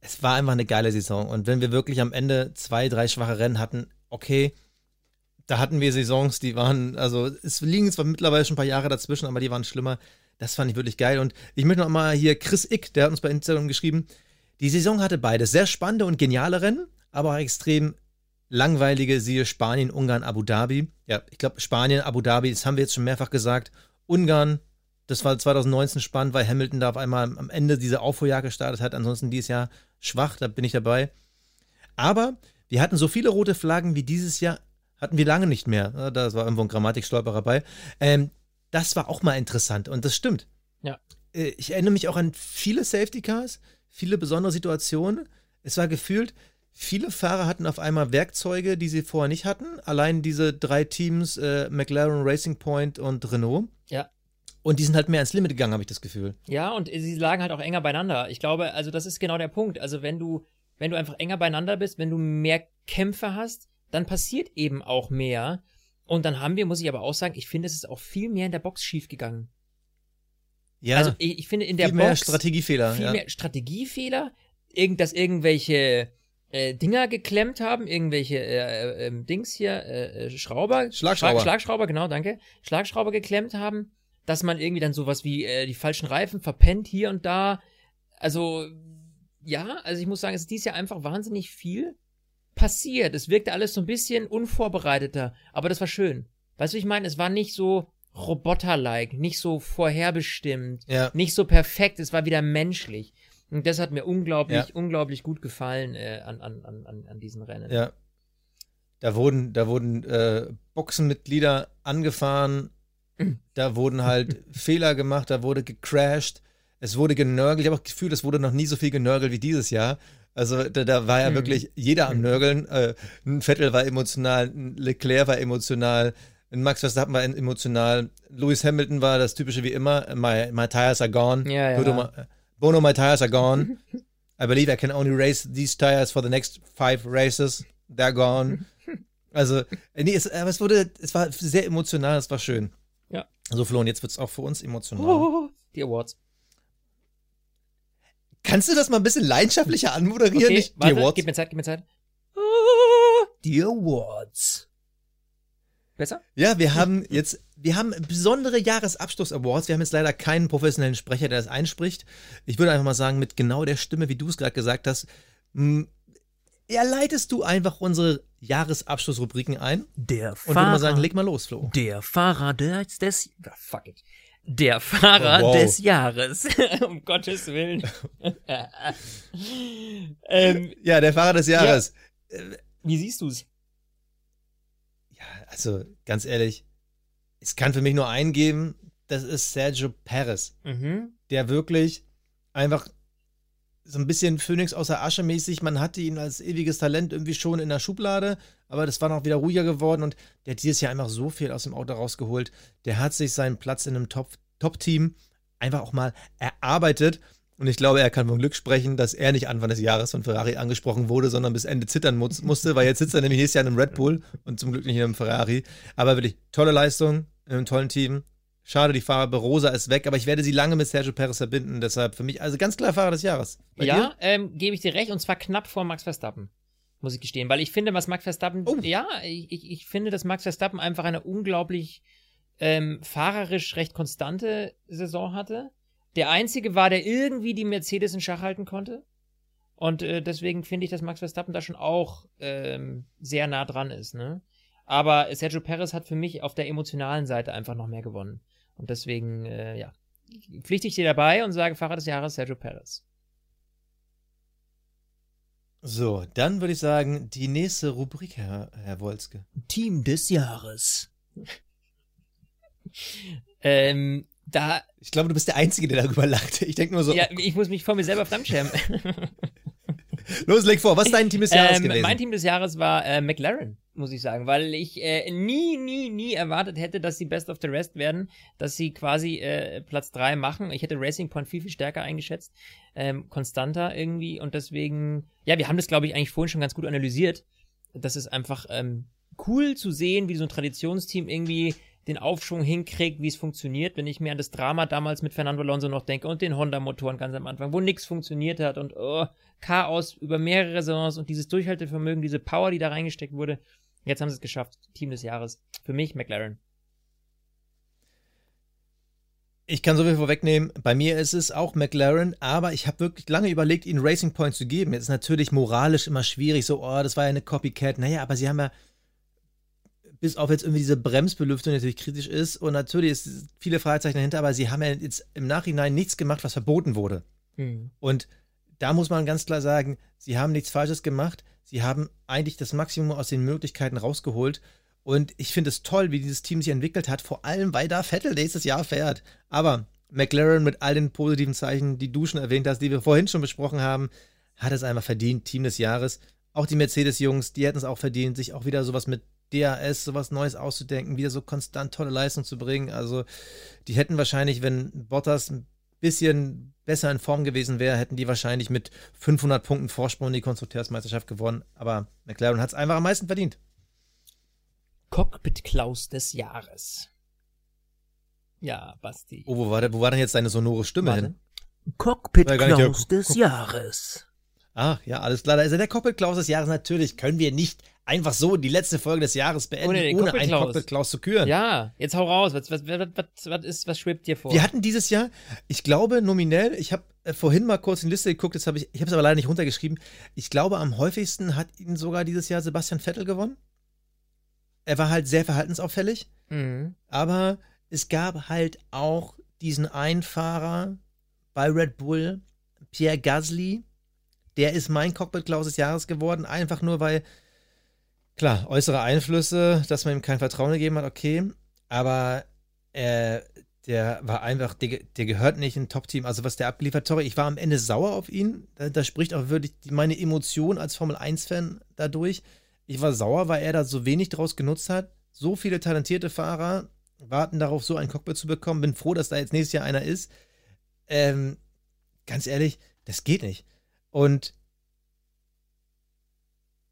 es, war einfach eine geile Saison. Und wenn wir wirklich am Ende zwei, drei schwache Rennen hatten, okay, da hatten wir Saisons, die waren, also es liegen zwar mittlerweile schon ein paar Jahre dazwischen, aber die waren schlimmer. Das fand ich wirklich geil. Und ich möchte noch mal hier Chris Ick, der hat uns bei Instagram geschrieben, die Saison hatte beides. Sehr spannende und geniale Rennen, aber auch extrem langweilige, siehe Spanien, Ungarn, Abu Dhabi. Ja, ich glaube, Spanien, Abu Dhabi, das haben wir jetzt schon mehrfach gesagt. Ungarn, das war 2019 spannend, weil Hamilton da auf einmal am Ende diese Aufholjahr gestartet hat. Ansonsten dieses Jahr schwach, da bin ich dabei. Aber wir hatten so viele rote Flaggen wie dieses Jahr, hatten wir lange nicht mehr. Da war irgendwo ein Grammatikstolperer bei. Ähm, das war auch mal interessant und das stimmt. Ja. Äh, ich erinnere mich auch an viele Safety Cars, viele besondere Situationen. Es war gefühlt, viele Fahrer hatten auf einmal Werkzeuge, die sie vorher nicht hatten. Allein diese drei Teams, äh, McLaren, Racing Point und Renault. Ja. Und die sind halt mehr ins Limit gegangen, habe ich das Gefühl. Ja, und sie lagen halt auch enger beieinander. Ich glaube, also das ist genau der Punkt. Also wenn du, wenn du einfach enger beieinander bist, wenn du mehr Kämpfe hast, dann passiert eben auch mehr. Und dann haben wir, muss ich aber auch sagen, ich finde, es ist auch viel mehr in der Box schiefgegangen. Ja. Also ich, ich finde in der viel Box mehr Strategiefehler. viel ja. mehr Strategiefehler, irgend, dass irgendwelche äh, Dinger geklemmt haben, irgendwelche äh, äh, Dings hier, äh, äh, Schrauber, Schlagschrauber. Schlag, Schlagschrauber, genau, danke, Schlagschrauber geklemmt haben, dass man irgendwie dann sowas wie äh, die falschen Reifen verpennt hier und da. Also ja, also ich muss sagen, es ist dieses Jahr einfach wahnsinnig viel passiert. Es wirkte alles so ein bisschen unvorbereiteter, aber das war schön. Weißt du, ich meine? Es war nicht so Roboter-like, nicht so vorherbestimmt, Ja. nicht so perfekt, es war wieder menschlich. Und das hat mir unglaublich, Ja. unglaublich gut gefallen äh, an, an, an, an- an diesen Rennen. Ja. Da wurden, da wurden äh, Boxenmitglieder angefahren, da wurden halt Fehler gemacht, da wurde gecrashed, es wurde genörgelt. Ich habe auch das Gefühl, es wurde noch nie so viel genörgelt wie dieses Jahr. Also da, da war ja Mhm. wirklich jeder am Nörgeln. Äh, ein Vettel war emotional, ein Leclerc war emotional, ein Max Verstappen war emotional, Lewis Hamilton war das typische wie immer, my, my tires are gone. Ja, ja. Bono, my- Bono, my tires are gone. I believe I can only race these tires for the next five races. They're gone. Also, äh, nee, es, aber es wurde, es war sehr emotional, es war schön. Ja. So, Flo, und jetzt wird es auch für uns emotional. Oh, die Awards. Kannst du das mal ein bisschen leidenschaftlicher anmoderieren? Okay, Nicht die warte, Awards. gib mir Zeit, gib mir Zeit. Die Awards. Besser? Ja, wir haben jetzt, wir haben besondere Jahresabschluss-Awards. Wir haben jetzt leider keinen professionellen Sprecher, der das einspricht. Ich würde einfach mal sagen, mit genau der Stimme, wie du es gerade gesagt hast, ja, leitest du einfach unsere Jahresabschlussrubriken ein Der und würde mal Fahrer, sagen, leg mal los, Flo. der Fahrer des, des Ah, fuck it. Der Fahrer Oh, wow. des Jahres. um Gottes Willen. ähm, Ja, der Fahrer des Jahres. wie siehst du's? Ja, also ganz ehrlich, es kann für mich nur einen geben, das ist Sergio Perez, Mhm. der wirklich einfach so ein bisschen Phönix außer Asche mäßig, man hatte ihn als ewiges Talent irgendwie schon in der Schublade, aber das war noch wieder ruhiger geworden und der hat dieses Jahr einfach so viel aus dem Auto rausgeholt. Der hat sich seinen Platz in einem Top- Top-Team einfach auch mal erarbeitet. Und ich glaube, er kann vom Glück sprechen, dass er nicht Anfang des Jahres von Ferrari angesprochen wurde, sondern bis Ende zittern mu musste, weil jetzt sitzt er nämlich nächstes Jahr in einem Red Bull und zum Glück nicht in einem Ferrari. Aber wirklich tolle Leistung in einem tollen Team. Schade, die Farbe Rosa ist weg, aber ich werde sie lange mit Sergio Perez verbinden. Deshalb für mich, also ganz klar Fahrer des Jahres. Bei ja, ähm, gebe ich dir recht, und zwar knapp vor Max Verstappen. Muss ich gestehen, weil ich finde, was Max Verstappen, Oh. ja, ich, ich, ich finde, dass Max Verstappen einfach eine unglaublich ähm, fahrerisch recht konstante Saison hatte. Der einzige war, der irgendwie die Mercedes in Schach halten konnte. Und äh, deswegen finde ich, dass Max Verstappen da schon auch ähm, sehr nah dran ist. Ne? Aber Sergio Perez hat für mich auf der emotionalen Seite einfach noch mehr gewonnen. Und deswegen, äh, ja, pflichte ich dir dabei und sage Fahrer des Jahres Sergio Perez. So, dann würde ich sagen, die nächste Rubrik, Herr, Herr Wolzke. Team des Jahres. Ähm, da, Ich glaube, du bist der Einzige, der darüber lacht. Ich denke nur so, ja, ich muss mich vor mir selber fremdschämen. Los, leg vor, was ist dein Team des Jahres Ähm, gewesen? mein Team des Jahres war äh, McLaren, muss ich sagen, weil ich äh, nie, nie, nie erwartet hätte, dass sie Best of the Rest werden, dass sie quasi äh, Platz 3 machen. Ich hätte Racing Point viel, viel stärker eingeschätzt, ähm, konstanter irgendwie und deswegen, ja, wir haben das, glaube ich, eigentlich vorhin schon ganz gut analysiert. Das ist einfach ähm, cool zu sehen, wie so ein Traditionsteam irgendwie den Aufschwung hinkriegt, wie es funktioniert, wenn ich mir an das Drama damals mit Fernando Alonso noch denke und den Honda-Motoren ganz am Anfang, wo nichts funktioniert hat und oh, Chaos über mehrere Saisons und dieses Durchhaltevermögen, diese Power, die da reingesteckt wurde. Jetzt haben sie es geschafft. Team des Jahres. Für mich McLaren. Ich kann so viel vorwegnehmen. Bei mir ist es auch McLaren, aber ich habe wirklich lange überlegt, ihnen Racing Point zu geben. Jetzt ist natürlich moralisch immer schwierig, so, oh, das war ja eine Copycat. Naja, aber sie haben ja, bis auf jetzt irgendwie diese Bremsbelüftung, die natürlich kritisch ist, und natürlich ist viele Fragezeichen dahinter, aber sie haben ja jetzt im Nachhinein nichts gemacht, was verboten wurde. Hm. Und da muss man ganz klar sagen, sie haben nichts Falsches gemacht. Sie haben eigentlich das Maximum aus den Möglichkeiten rausgeholt. Und ich finde es toll, wie dieses Team sich entwickelt hat, vor allem weil da Vettel nächstes Jahr fährt. Aber McLaren mit all den positiven Zeichen, die du schon erwähnt hast, die wir vorhin schon besprochen haben, hat es einfach verdient, Team des Jahres. Auch die Mercedes-Jungs, die hätten es auch verdient, sich auch wieder sowas mit DAS, sowas Neues auszudenken, wieder so konstant tolle Leistung zu bringen. Also, die hätten wahrscheinlich, wenn Bottas ein bisschen besser in Form gewesen wäre, hätten die wahrscheinlich mit 500 Punkten Vorsprung die Konstrukteursmeisterschaft gewonnen. Aber McLaren hat es einfach am meisten verdient. Cockpit Klaus des Jahres. Ja, Basti. Oh, wo war, der, wo war denn jetzt deine sonore Stimme Warte. hin? Cockpit Klaus des Jahres. Ach, ja, alles klar. Da ist er der Cockpit Klaus des Jahres. Natürlich können wir nicht einfach so die letzte Folge des Jahres beenden, Ohne ohne, einen Cockpit-Klaus. Cockpit Klaus zu küren. Ja, jetzt hau raus. Was, was, was, was, was, ist, was schwebt dir vor? Wir hatten dieses Jahr, ich glaube nominell, ich habe äh, vorhin mal kurz in die Liste geguckt, jetzt habe ich, ich habe es aber leider nicht runtergeschrieben. Ich glaube, am häufigsten hat ihn sogar dieses Jahr Sebastian Vettel gewonnen. Er war halt sehr verhaltensauffällig, Mhm. aber es gab halt auch diesen einen Fahrer bei Red Bull, Pierre Gasly. Der ist mein Cockpit Klaus des Jahres geworden, einfach nur weil, klar, äußere Einflüsse, dass man ihm kein Vertrauen gegeben hat, okay, aber äh, der war einfach, der, der gehört nicht in ein Top-Team. Also was der abgeliefert, sorry, ich war am Ende sauer auf ihn. Da, da spricht auch wirklich meine Emotion als Formel-1-Fan dadurch. Ich war sauer, weil er da so wenig draus genutzt hat. So viele talentierte Fahrer warten darauf, so ein Cockpit zu bekommen. Bin froh, dass da jetzt nächstes Jahr einer ist. Ähm, ganz ehrlich, das geht nicht. Und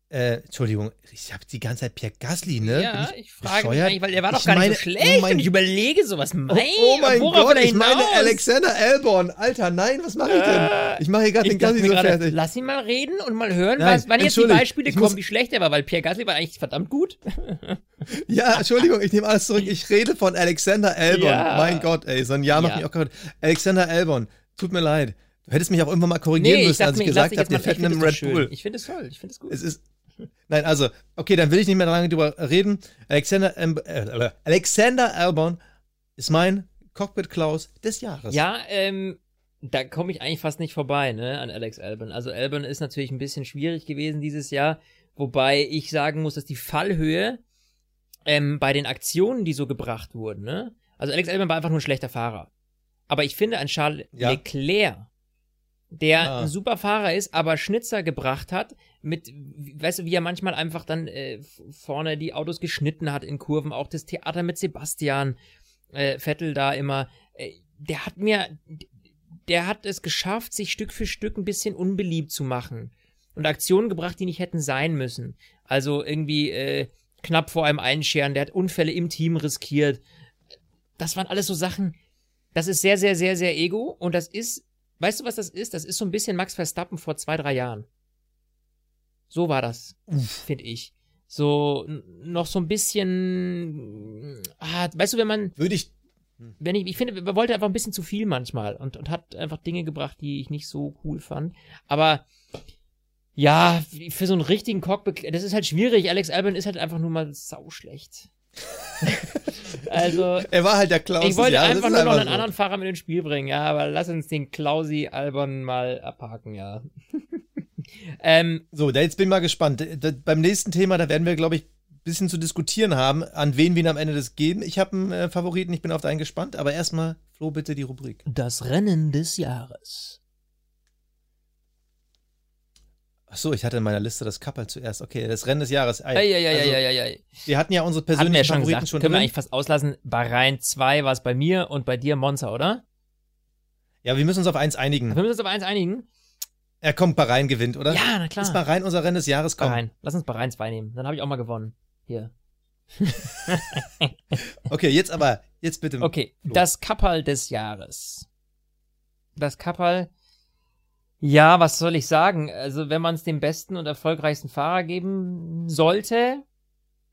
äh, Entschuldigung, ich habe die ganze Zeit Pierre Gasly, ne? Ja, Bin ich frage mich bescheuert? eigentlich, weil der war doch Ich gar meine- nicht so schlecht oh mein- und ich überlege sowas. Mein, Oh, oh mein Gott, er ich meine? Alexander Albon. Alter, nein, was mache ich denn? Äh, Ich mache hier gerade Ich den Gasly so gerade, fertig. lass ihn mal reden und mal hören, Nein, was, wann jetzt die Beispiele ich kommen, wie schlecht er war, weil Pierre Gasly war eigentlich verdammt gut. Ja, Entschuldigung, ich nehme alles zurück. Ich rede von Alexander Albon. Ja. Mein Gott, ey, so ein Jahr macht Ja. mich auch kaputt. Alexander Albon, tut mir leid. Du hättest mich auch irgendwann mal korrigieren müssen, als ich gesagt habe, wir fetten im Red Bull. Ich finde es toll, ich finde es gut. Es ist. Nein, also, okay, dann will ich nicht mehr lange drüber reden. Alexander, äh, Alexander Albon ist mein Cockpit Klaus des Jahres. Ja, ähm, da komme ich eigentlich fast nicht vorbei, ne, an Alex Albon. Also Albon ist natürlich ein bisschen schwierig gewesen dieses Jahr, wobei ich sagen muss, dass die Fallhöhe ähm, bei den Aktionen, die so gebracht wurden, ne, also Alex Albon war einfach nur ein schlechter Fahrer. Aber ich finde an Charles Ja. Leclerc, der Ah. ein super Fahrer ist, aber Schnitzer gebracht hat, mit, weißt du, wie er manchmal einfach dann äh, vorne die Autos geschnitten hat in Kurven, auch das Theater mit Sebastian äh, Vettel da immer, äh, der hat mir, der hat es geschafft, sich Stück für Stück ein bisschen unbeliebt zu machen und Aktionen gebracht, die nicht hätten sein müssen. Also irgendwie äh, knapp vor einem Einscheren, der hat Unfälle im Team riskiert. Das waren alles so Sachen, das ist sehr, sehr, sehr, sehr ego und das ist, weißt du, was das ist? Das ist so ein bisschen Max Verstappen vor zwei, drei Jahren. So war das, finde ich. So noch so ein bisschen, ah, weißt du, wenn man Würde ich. wenn ich, ich finde, er wollte einfach ein bisschen zu viel manchmal und, und hat einfach Dinge gebracht, die ich nicht so cool fand. Aber ja, für so einen richtigen Cockpit, das ist halt schwierig. Alex Albon ist halt einfach nur mal sauschlecht. also, Er war halt der Klaus. ich wollte Jahres, einfach nur ist noch einen so. anderen Fahrer mit ins Spiel bringen, ja, aber lass uns den Klausi Albon mal abhaken, ja. Ähm, So, da jetzt bin ich mal gespannt. Da, beim nächsten Thema, da werden wir, glaube ich, ein bisschen zu diskutieren haben, an wen wir ihn am Ende das geben. Ich habe einen äh, Favoriten, ich bin auf deinen gespannt, aber erstmal, Flo, bitte die Rubrik. Das Rennen des Jahres. Ach so, ich hatte in meiner Liste das Kappel zuerst. Okay, das Rennen des Jahres. Ei, Ei, ei, also, ei, ei, ei. Wir hatten ja unsere Hatten wir persönlichen ja schon Favoriten gesagt. schon Können wir eigentlich fast auslassen. Bahrain 2 war es bei mir und bei dir Monza, oder? Ja, wir müssen uns auf eins einigen. Wir müssen uns auf eins einigen. Er kommt, Bahrain gewinnt, oder? Ja, na klar. Ist Bahrain unser Rennen des Jahres? Komm. Bahrain. Lass uns Bahrain 2 nehmen. Dann habe ich auch mal gewonnen. Hier. Okay, jetzt aber, jetzt bitte. Okay, Flo. das Kapperl des Jahres. Das Kapperl, ja, was soll ich sagen? Also, wenn man es dem besten und erfolgreichsten Fahrer geben sollte,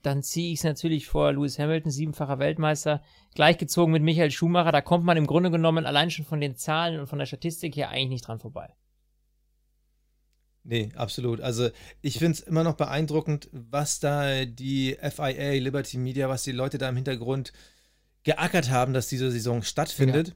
dann ziehe ich es natürlich vor Lewis Hamilton, siebenfacher Weltmeister, gleichgezogen mit Michael Schumacher. Da kommt man im Grunde genommen allein schon von den Zahlen und von der Statistik her eigentlich nicht dran vorbei. Nee, absolut. Also ich finde es immer noch beeindruckend, was da die FIA, Liberty Media, was die Leute da im Hintergrund geackert haben, dass diese Saison stattfindet.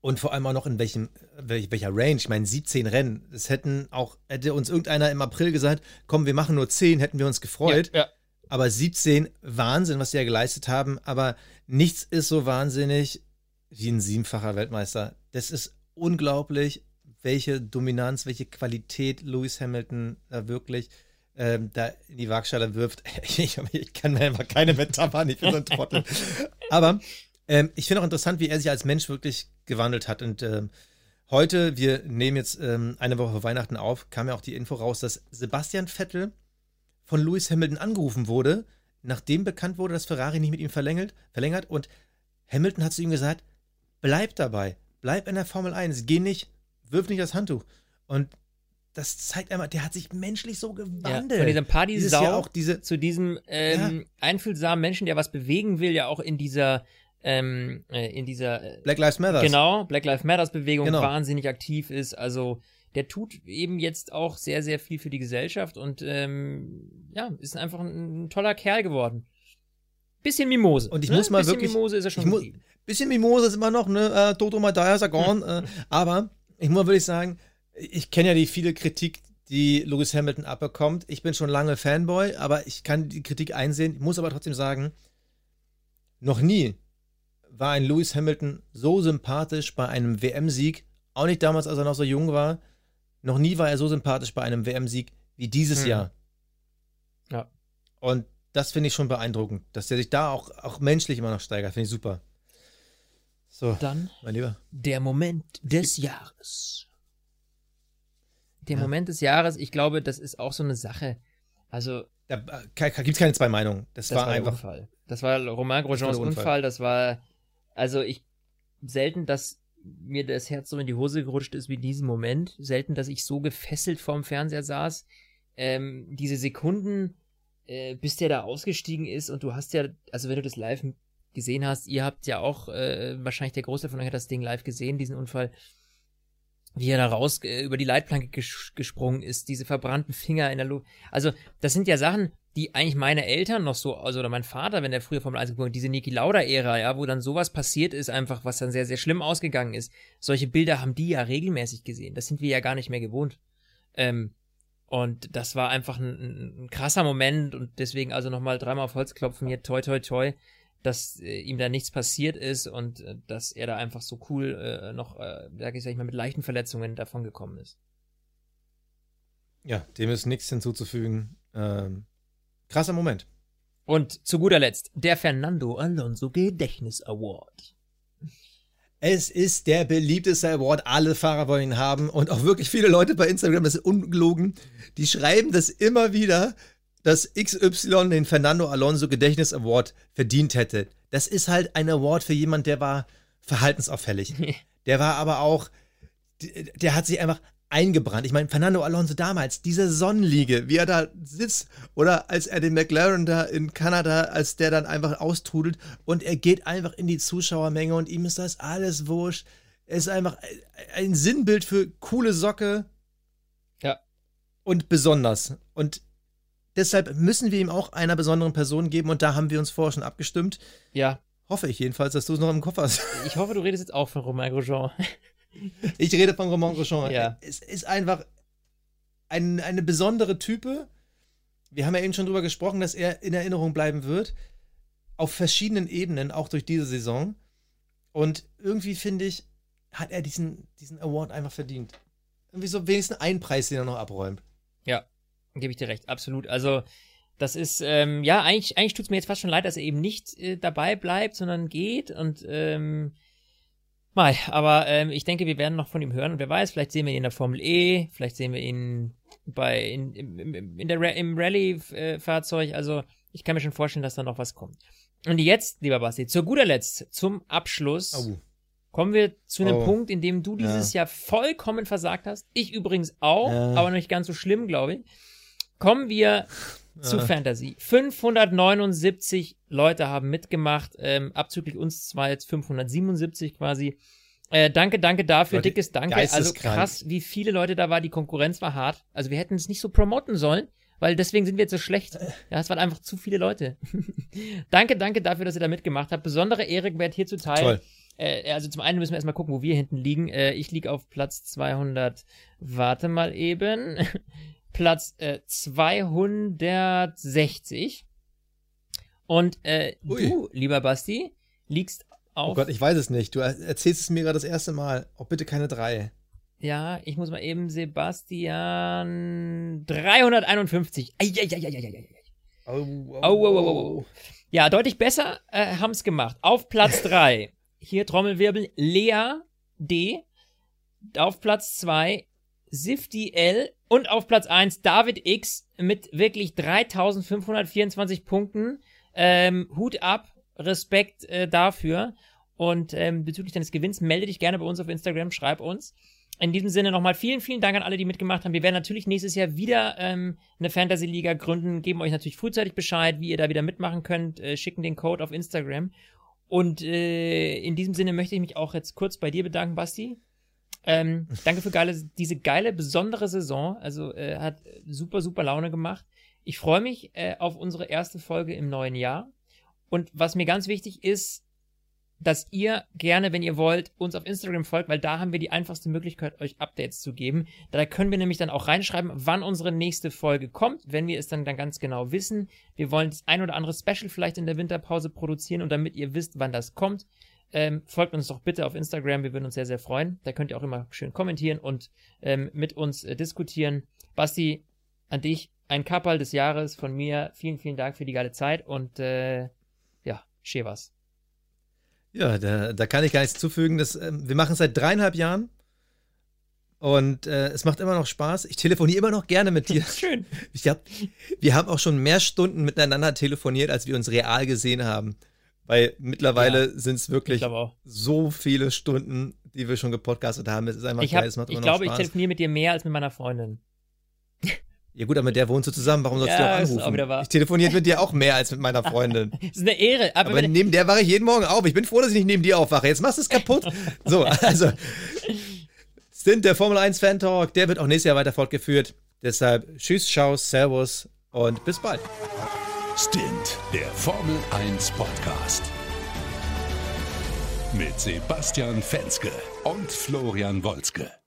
Und vor allem auch noch in welchem, welch, welcher Range. Ich meine, 17 Rennen. Es hätten auch, hätte uns irgendeiner im April gesagt, komm, wir machen nur 10, hätten wir uns gefreut. Ja, ja. Aber 17, Wahnsinn, was sie ja geleistet haben. Aber nichts ist so wahnsinnig wie ein siebenfacher Weltmeister. Das ist unglaublich, welche Dominanz, welche Qualität Lewis Hamilton da wirklich ähm, da in die Waagschale wirft. Ich, ich kann mir einfach keine Metapher, ich bin so ein Trottel. Aber ähm, ich finde auch interessant, wie er sich als Mensch wirklich gewandelt hat. Und ähm, heute, wir nehmen jetzt ähm, eine Woche vor Weihnachten auf, kam ja auch die Info raus, dass Sebastian Vettel von Lewis Hamilton angerufen wurde, nachdem bekannt wurde, dass Ferrari nicht mit ihm verlängert, verlängert. Und Hamilton hat zu ihm gesagt, bleib dabei, bleib in der Formel 1, geh nicht, wirf nicht das Handtuch. Und das zeigt einmal, der hat sich menschlich so Ja, gewandelt. von diesem Party-Sau diese, zu diesem ähm, einfühlsamen Menschen, der was bewegen will, ja auch in dieser, ähm, äh, in dieser äh, Black Lives Matter. Genau, Black Lives Matters Bewegung Genau. wahnsinnig aktiv ist. Also der tut eben jetzt auch sehr, sehr viel für die Gesellschaft und ähm, ja, ist einfach ein, ein toller Kerl geworden. Bisschen Mimose. Und ich ne? muss mal Bisschen wirklich- Mimose ist er schon muss-. Bisschen Mimose ist immer noch, ne? Äh, Toto Madaya Sagon. äh, aber ich muss wirklich sagen, ich kenne ja die viele Kritik, die Lewis Hamilton abbekommt. Ich bin schon lange Fanboy, aber ich kann die Kritik einsehen. Ich muss aber trotzdem sagen, noch nie war ein Lewis Hamilton so sympathisch bei einem WM-Sieg. Auch nicht damals, als er noch so jung war. Noch nie war er so sympathisch bei einem WM-Sieg wie dieses Hm. Jahr. Ja. Und das finde ich schon beeindruckend, dass der sich da auch, auch menschlich immer noch steigert. Finde ich super. So, Dann mein Lieber. Der Moment des Jahres. der Ja. Moment des Jahres, ich glaube, das ist auch so eine Sache. Also, Da gibt es keine zwei Meinungen. Das, das war, war, einfach. Unfall. Das war Romain Grosjeans Unfall. Unfall. Das war, also ich, selten, dass mir das Herz so in die Hose gerutscht ist wie in diesem Moment. Selten, dass ich so gefesselt vorm Fernseher saß. Ähm, diese Sekunden, äh, bis der da ausgestiegen ist und du hast ja, also wenn du das live gesehen hast, ihr habt ja auch, äh, wahrscheinlich der Großteil von euch hat das Ding live gesehen, diesen Unfall, wie er da raus äh, über die Leitplanke ges gesprungen ist, diese verbrannten Finger in der Luft. Also, das sind ja Sachen, die eigentlich meine Eltern noch so, also oder mein Vater, wenn der früher Formel 1 geboren ist, diese Niki Lauda-Ära, ja, wo dann sowas passiert ist, einfach, was dann sehr, sehr schlimm ausgegangen ist. Solche Bilder haben die ja regelmäßig gesehen. Das sind wir ja gar nicht mehr gewohnt. Ähm, und das war einfach ein, ein, ein krasser Moment und deswegen also nochmal dreimal auf Holz klopfen, hier toi toi toi, dass äh, ihm da nichts passiert ist und äh, dass er da einfach so cool äh, noch, äh, sag ich, sag ich mal, mit leichten Verletzungen davon gekommen ist. Ja, dem ist nichts hinzuzufügen. Ähm, krasser Moment. Und zu guter Letzt, der Fernando Alonso Gedächtnis Award. Es ist der beliebteste Award. Alle Fahrer wollen ihn haben. Und auch wirklich viele Leute bei Instagram, das ist ungelogen, die schreiben das immer wieder, dass XY den Fernando Alonso Gedächtnis Award verdient hätte. Das ist halt ein Award für jemand, der war verhaltensauffällig. Der war aber auch, der hat sich einfach eingebrannt. Ich meine, Fernando Alonso damals, diese Sonnenliege, wie er da sitzt, oder als er den McLaren da in Kanada, als der dann einfach austrudelt und er geht einfach in die Zuschauermenge und ihm ist das alles wurscht. Er ist einfach ein Sinnbild für coole Socke. Ja. Und besonders. Und deshalb müssen wir ihm auch einer besonderen Person geben und da haben wir uns vorher schon abgestimmt. Ja, Hoffe ich jedenfalls, dass du es noch im Kopf hast. ich hoffe, du redest jetzt auch von Romain Grosjean. Ich rede von Romain Grosjean. Ja. Es ist einfach ein, eine besondere Type. Wir haben ja eben schon drüber gesprochen, dass er in Erinnerung bleiben wird. Auf verschiedenen Ebenen, auch durch diese Saison. Und irgendwie finde ich, hat er diesen, diesen Award einfach verdient. Irgendwie so wenigstens einen Preis, den er noch abräumt. Ja, gebe ich dir recht, absolut. Also das ist, ähm, ja, eigentlich, eigentlich tut es mir jetzt fast schon leid, dass er eben nicht äh, dabei bleibt, sondern geht und ähm, mal, aber ähm, ich denke, wir werden noch von ihm hören und wer weiß, vielleicht sehen wir ihn in der Formel E, vielleicht sehen wir ihn bei in, in, in, der Ra im Rallye-Fahrzeug, also ich kann mir schon vorstellen, dass da noch was kommt. Und jetzt, lieber Basti, zu guter Letzt, zum Abschluss, Au. kommen wir zu einem Oh. Punkt, in dem du dieses Jahr vollkommen versagt hast. Ich übrigens auch, Ja. aber nicht ganz so schlimm, glaube ich. Kommen wir zu Ja. Fantasy. 579 Leute haben mitgemacht, ähm, abzüglich uns zwar jetzt 577 quasi. Äh, danke, danke dafür, Leute, dickes Danke. Also krass, wie viele Leute da war, die Konkurrenz war hart. Also wir hätten es nicht so promoten sollen, weil deswegen sind wir jetzt so schlecht. Ja, es waren einfach zu viele Leute. danke, danke dafür, dass ihr da mitgemacht habt. Besondere Ehre wert hier zuteil. Toll. Äh, also zum einen müssen wir erstmal gucken, wo wir hinten liegen. Äh, ich liege auf Platz 200. Warte mal eben. Platz äh, 260. Und äh, du, lieber Basti, liegst auf. Oh Gott, ich weiß es nicht. Du er- erzählst es mir gerade das erste Mal. Oh, bitte keine drei. ja, ich muss mal eben Sebastian 351. Eieieiei. Oh, oh, Au, au, au, au. Ja, deutlich besser äh, haben es gemacht. Auf Platz 3, hier Trommelwirbel, Lea D. Auf Platz 2, Sifty L. Und auf Platz 1, David X mit wirklich 3524 Punkten. Ähm, Hut ab, Respekt äh, dafür. Und ähm, bezüglich deines Gewinns melde dich gerne bei uns auf Instagram, schreib uns. In diesem Sinne nochmal vielen, vielen Dank an alle, die mitgemacht haben. Wir werden natürlich nächstes Jahr wieder ähm, eine Fantasy-Liga gründen, geben euch natürlich frühzeitig Bescheid, wie ihr da wieder mitmachen könnt, äh, schicken den Code auf Instagram. Und äh, in diesem Sinne möchte ich mich auch jetzt kurz bei dir bedanken, Basti. Ähm, danke für geile, diese geile, besondere Saison. Also äh, hat super, super Laune gemacht. Ich freue mich äh, auf unsere erste Folge im neuen Jahr. Und was mir ganz wichtig ist, dass ihr gerne, wenn ihr wollt, uns auf Instagram folgt, weil da haben wir die einfachste Möglichkeit, euch Updates zu geben. Da können wir nämlich dann auch reinschreiben, wann unsere nächste Folge kommt, wenn wir es dann, dann ganz genau wissen. Wir wollen das ein oder andere Special vielleicht in der Winterpause produzieren und damit ihr wisst, wann das kommt, ähm, folgt uns doch bitte auf Instagram, wir würden uns sehr, sehr freuen. Da könnt ihr auch immer schön kommentieren und ähm, mit uns äh, diskutieren. Basti, an dich ein Kapperl des Jahres von mir. Vielen, vielen Dank für die geile Zeit und äh, ja, schön was. Ja, da, da kann ich gar nichts zufügen. Das, ähm, wir machen es seit dreieinhalb Jahren. Und äh, es macht immer noch Spaß. Ich telefoniere immer noch gerne mit dir. Schön. Ich hab, wir haben auch schon mehr Stunden miteinander telefoniert, als wir uns real gesehen haben. Weil mittlerweile sind es Ich wirklich so viele Stunden, die wir schon gepodcastet haben. Es ist einfach Ich, geil, hab, es macht ich glaube, ich telefoniere mit dir mehr als mit meiner Freundin. ja gut, aber mit der wohnst du zusammen. Warum sollst Ja, du auch anrufen? auch. Ich telefoniere mit dir auch mehr als mit meiner Freundin. Das ist eine Ehre. Aber, Aber neben der wache ich jeden Morgen auf. Ich bin froh, dass ich nicht neben dir aufwache. Jetzt machst du es kaputt. So, also. Stint, der Formel 1 Fan Talk, der wird auch nächstes Jahr weiter fortgeführt. Deshalb tschüss, ciao, servus und bis bald. Stint, der Formel 1 Podcast. Mit Sebastian Fenske und Florian Wolzke.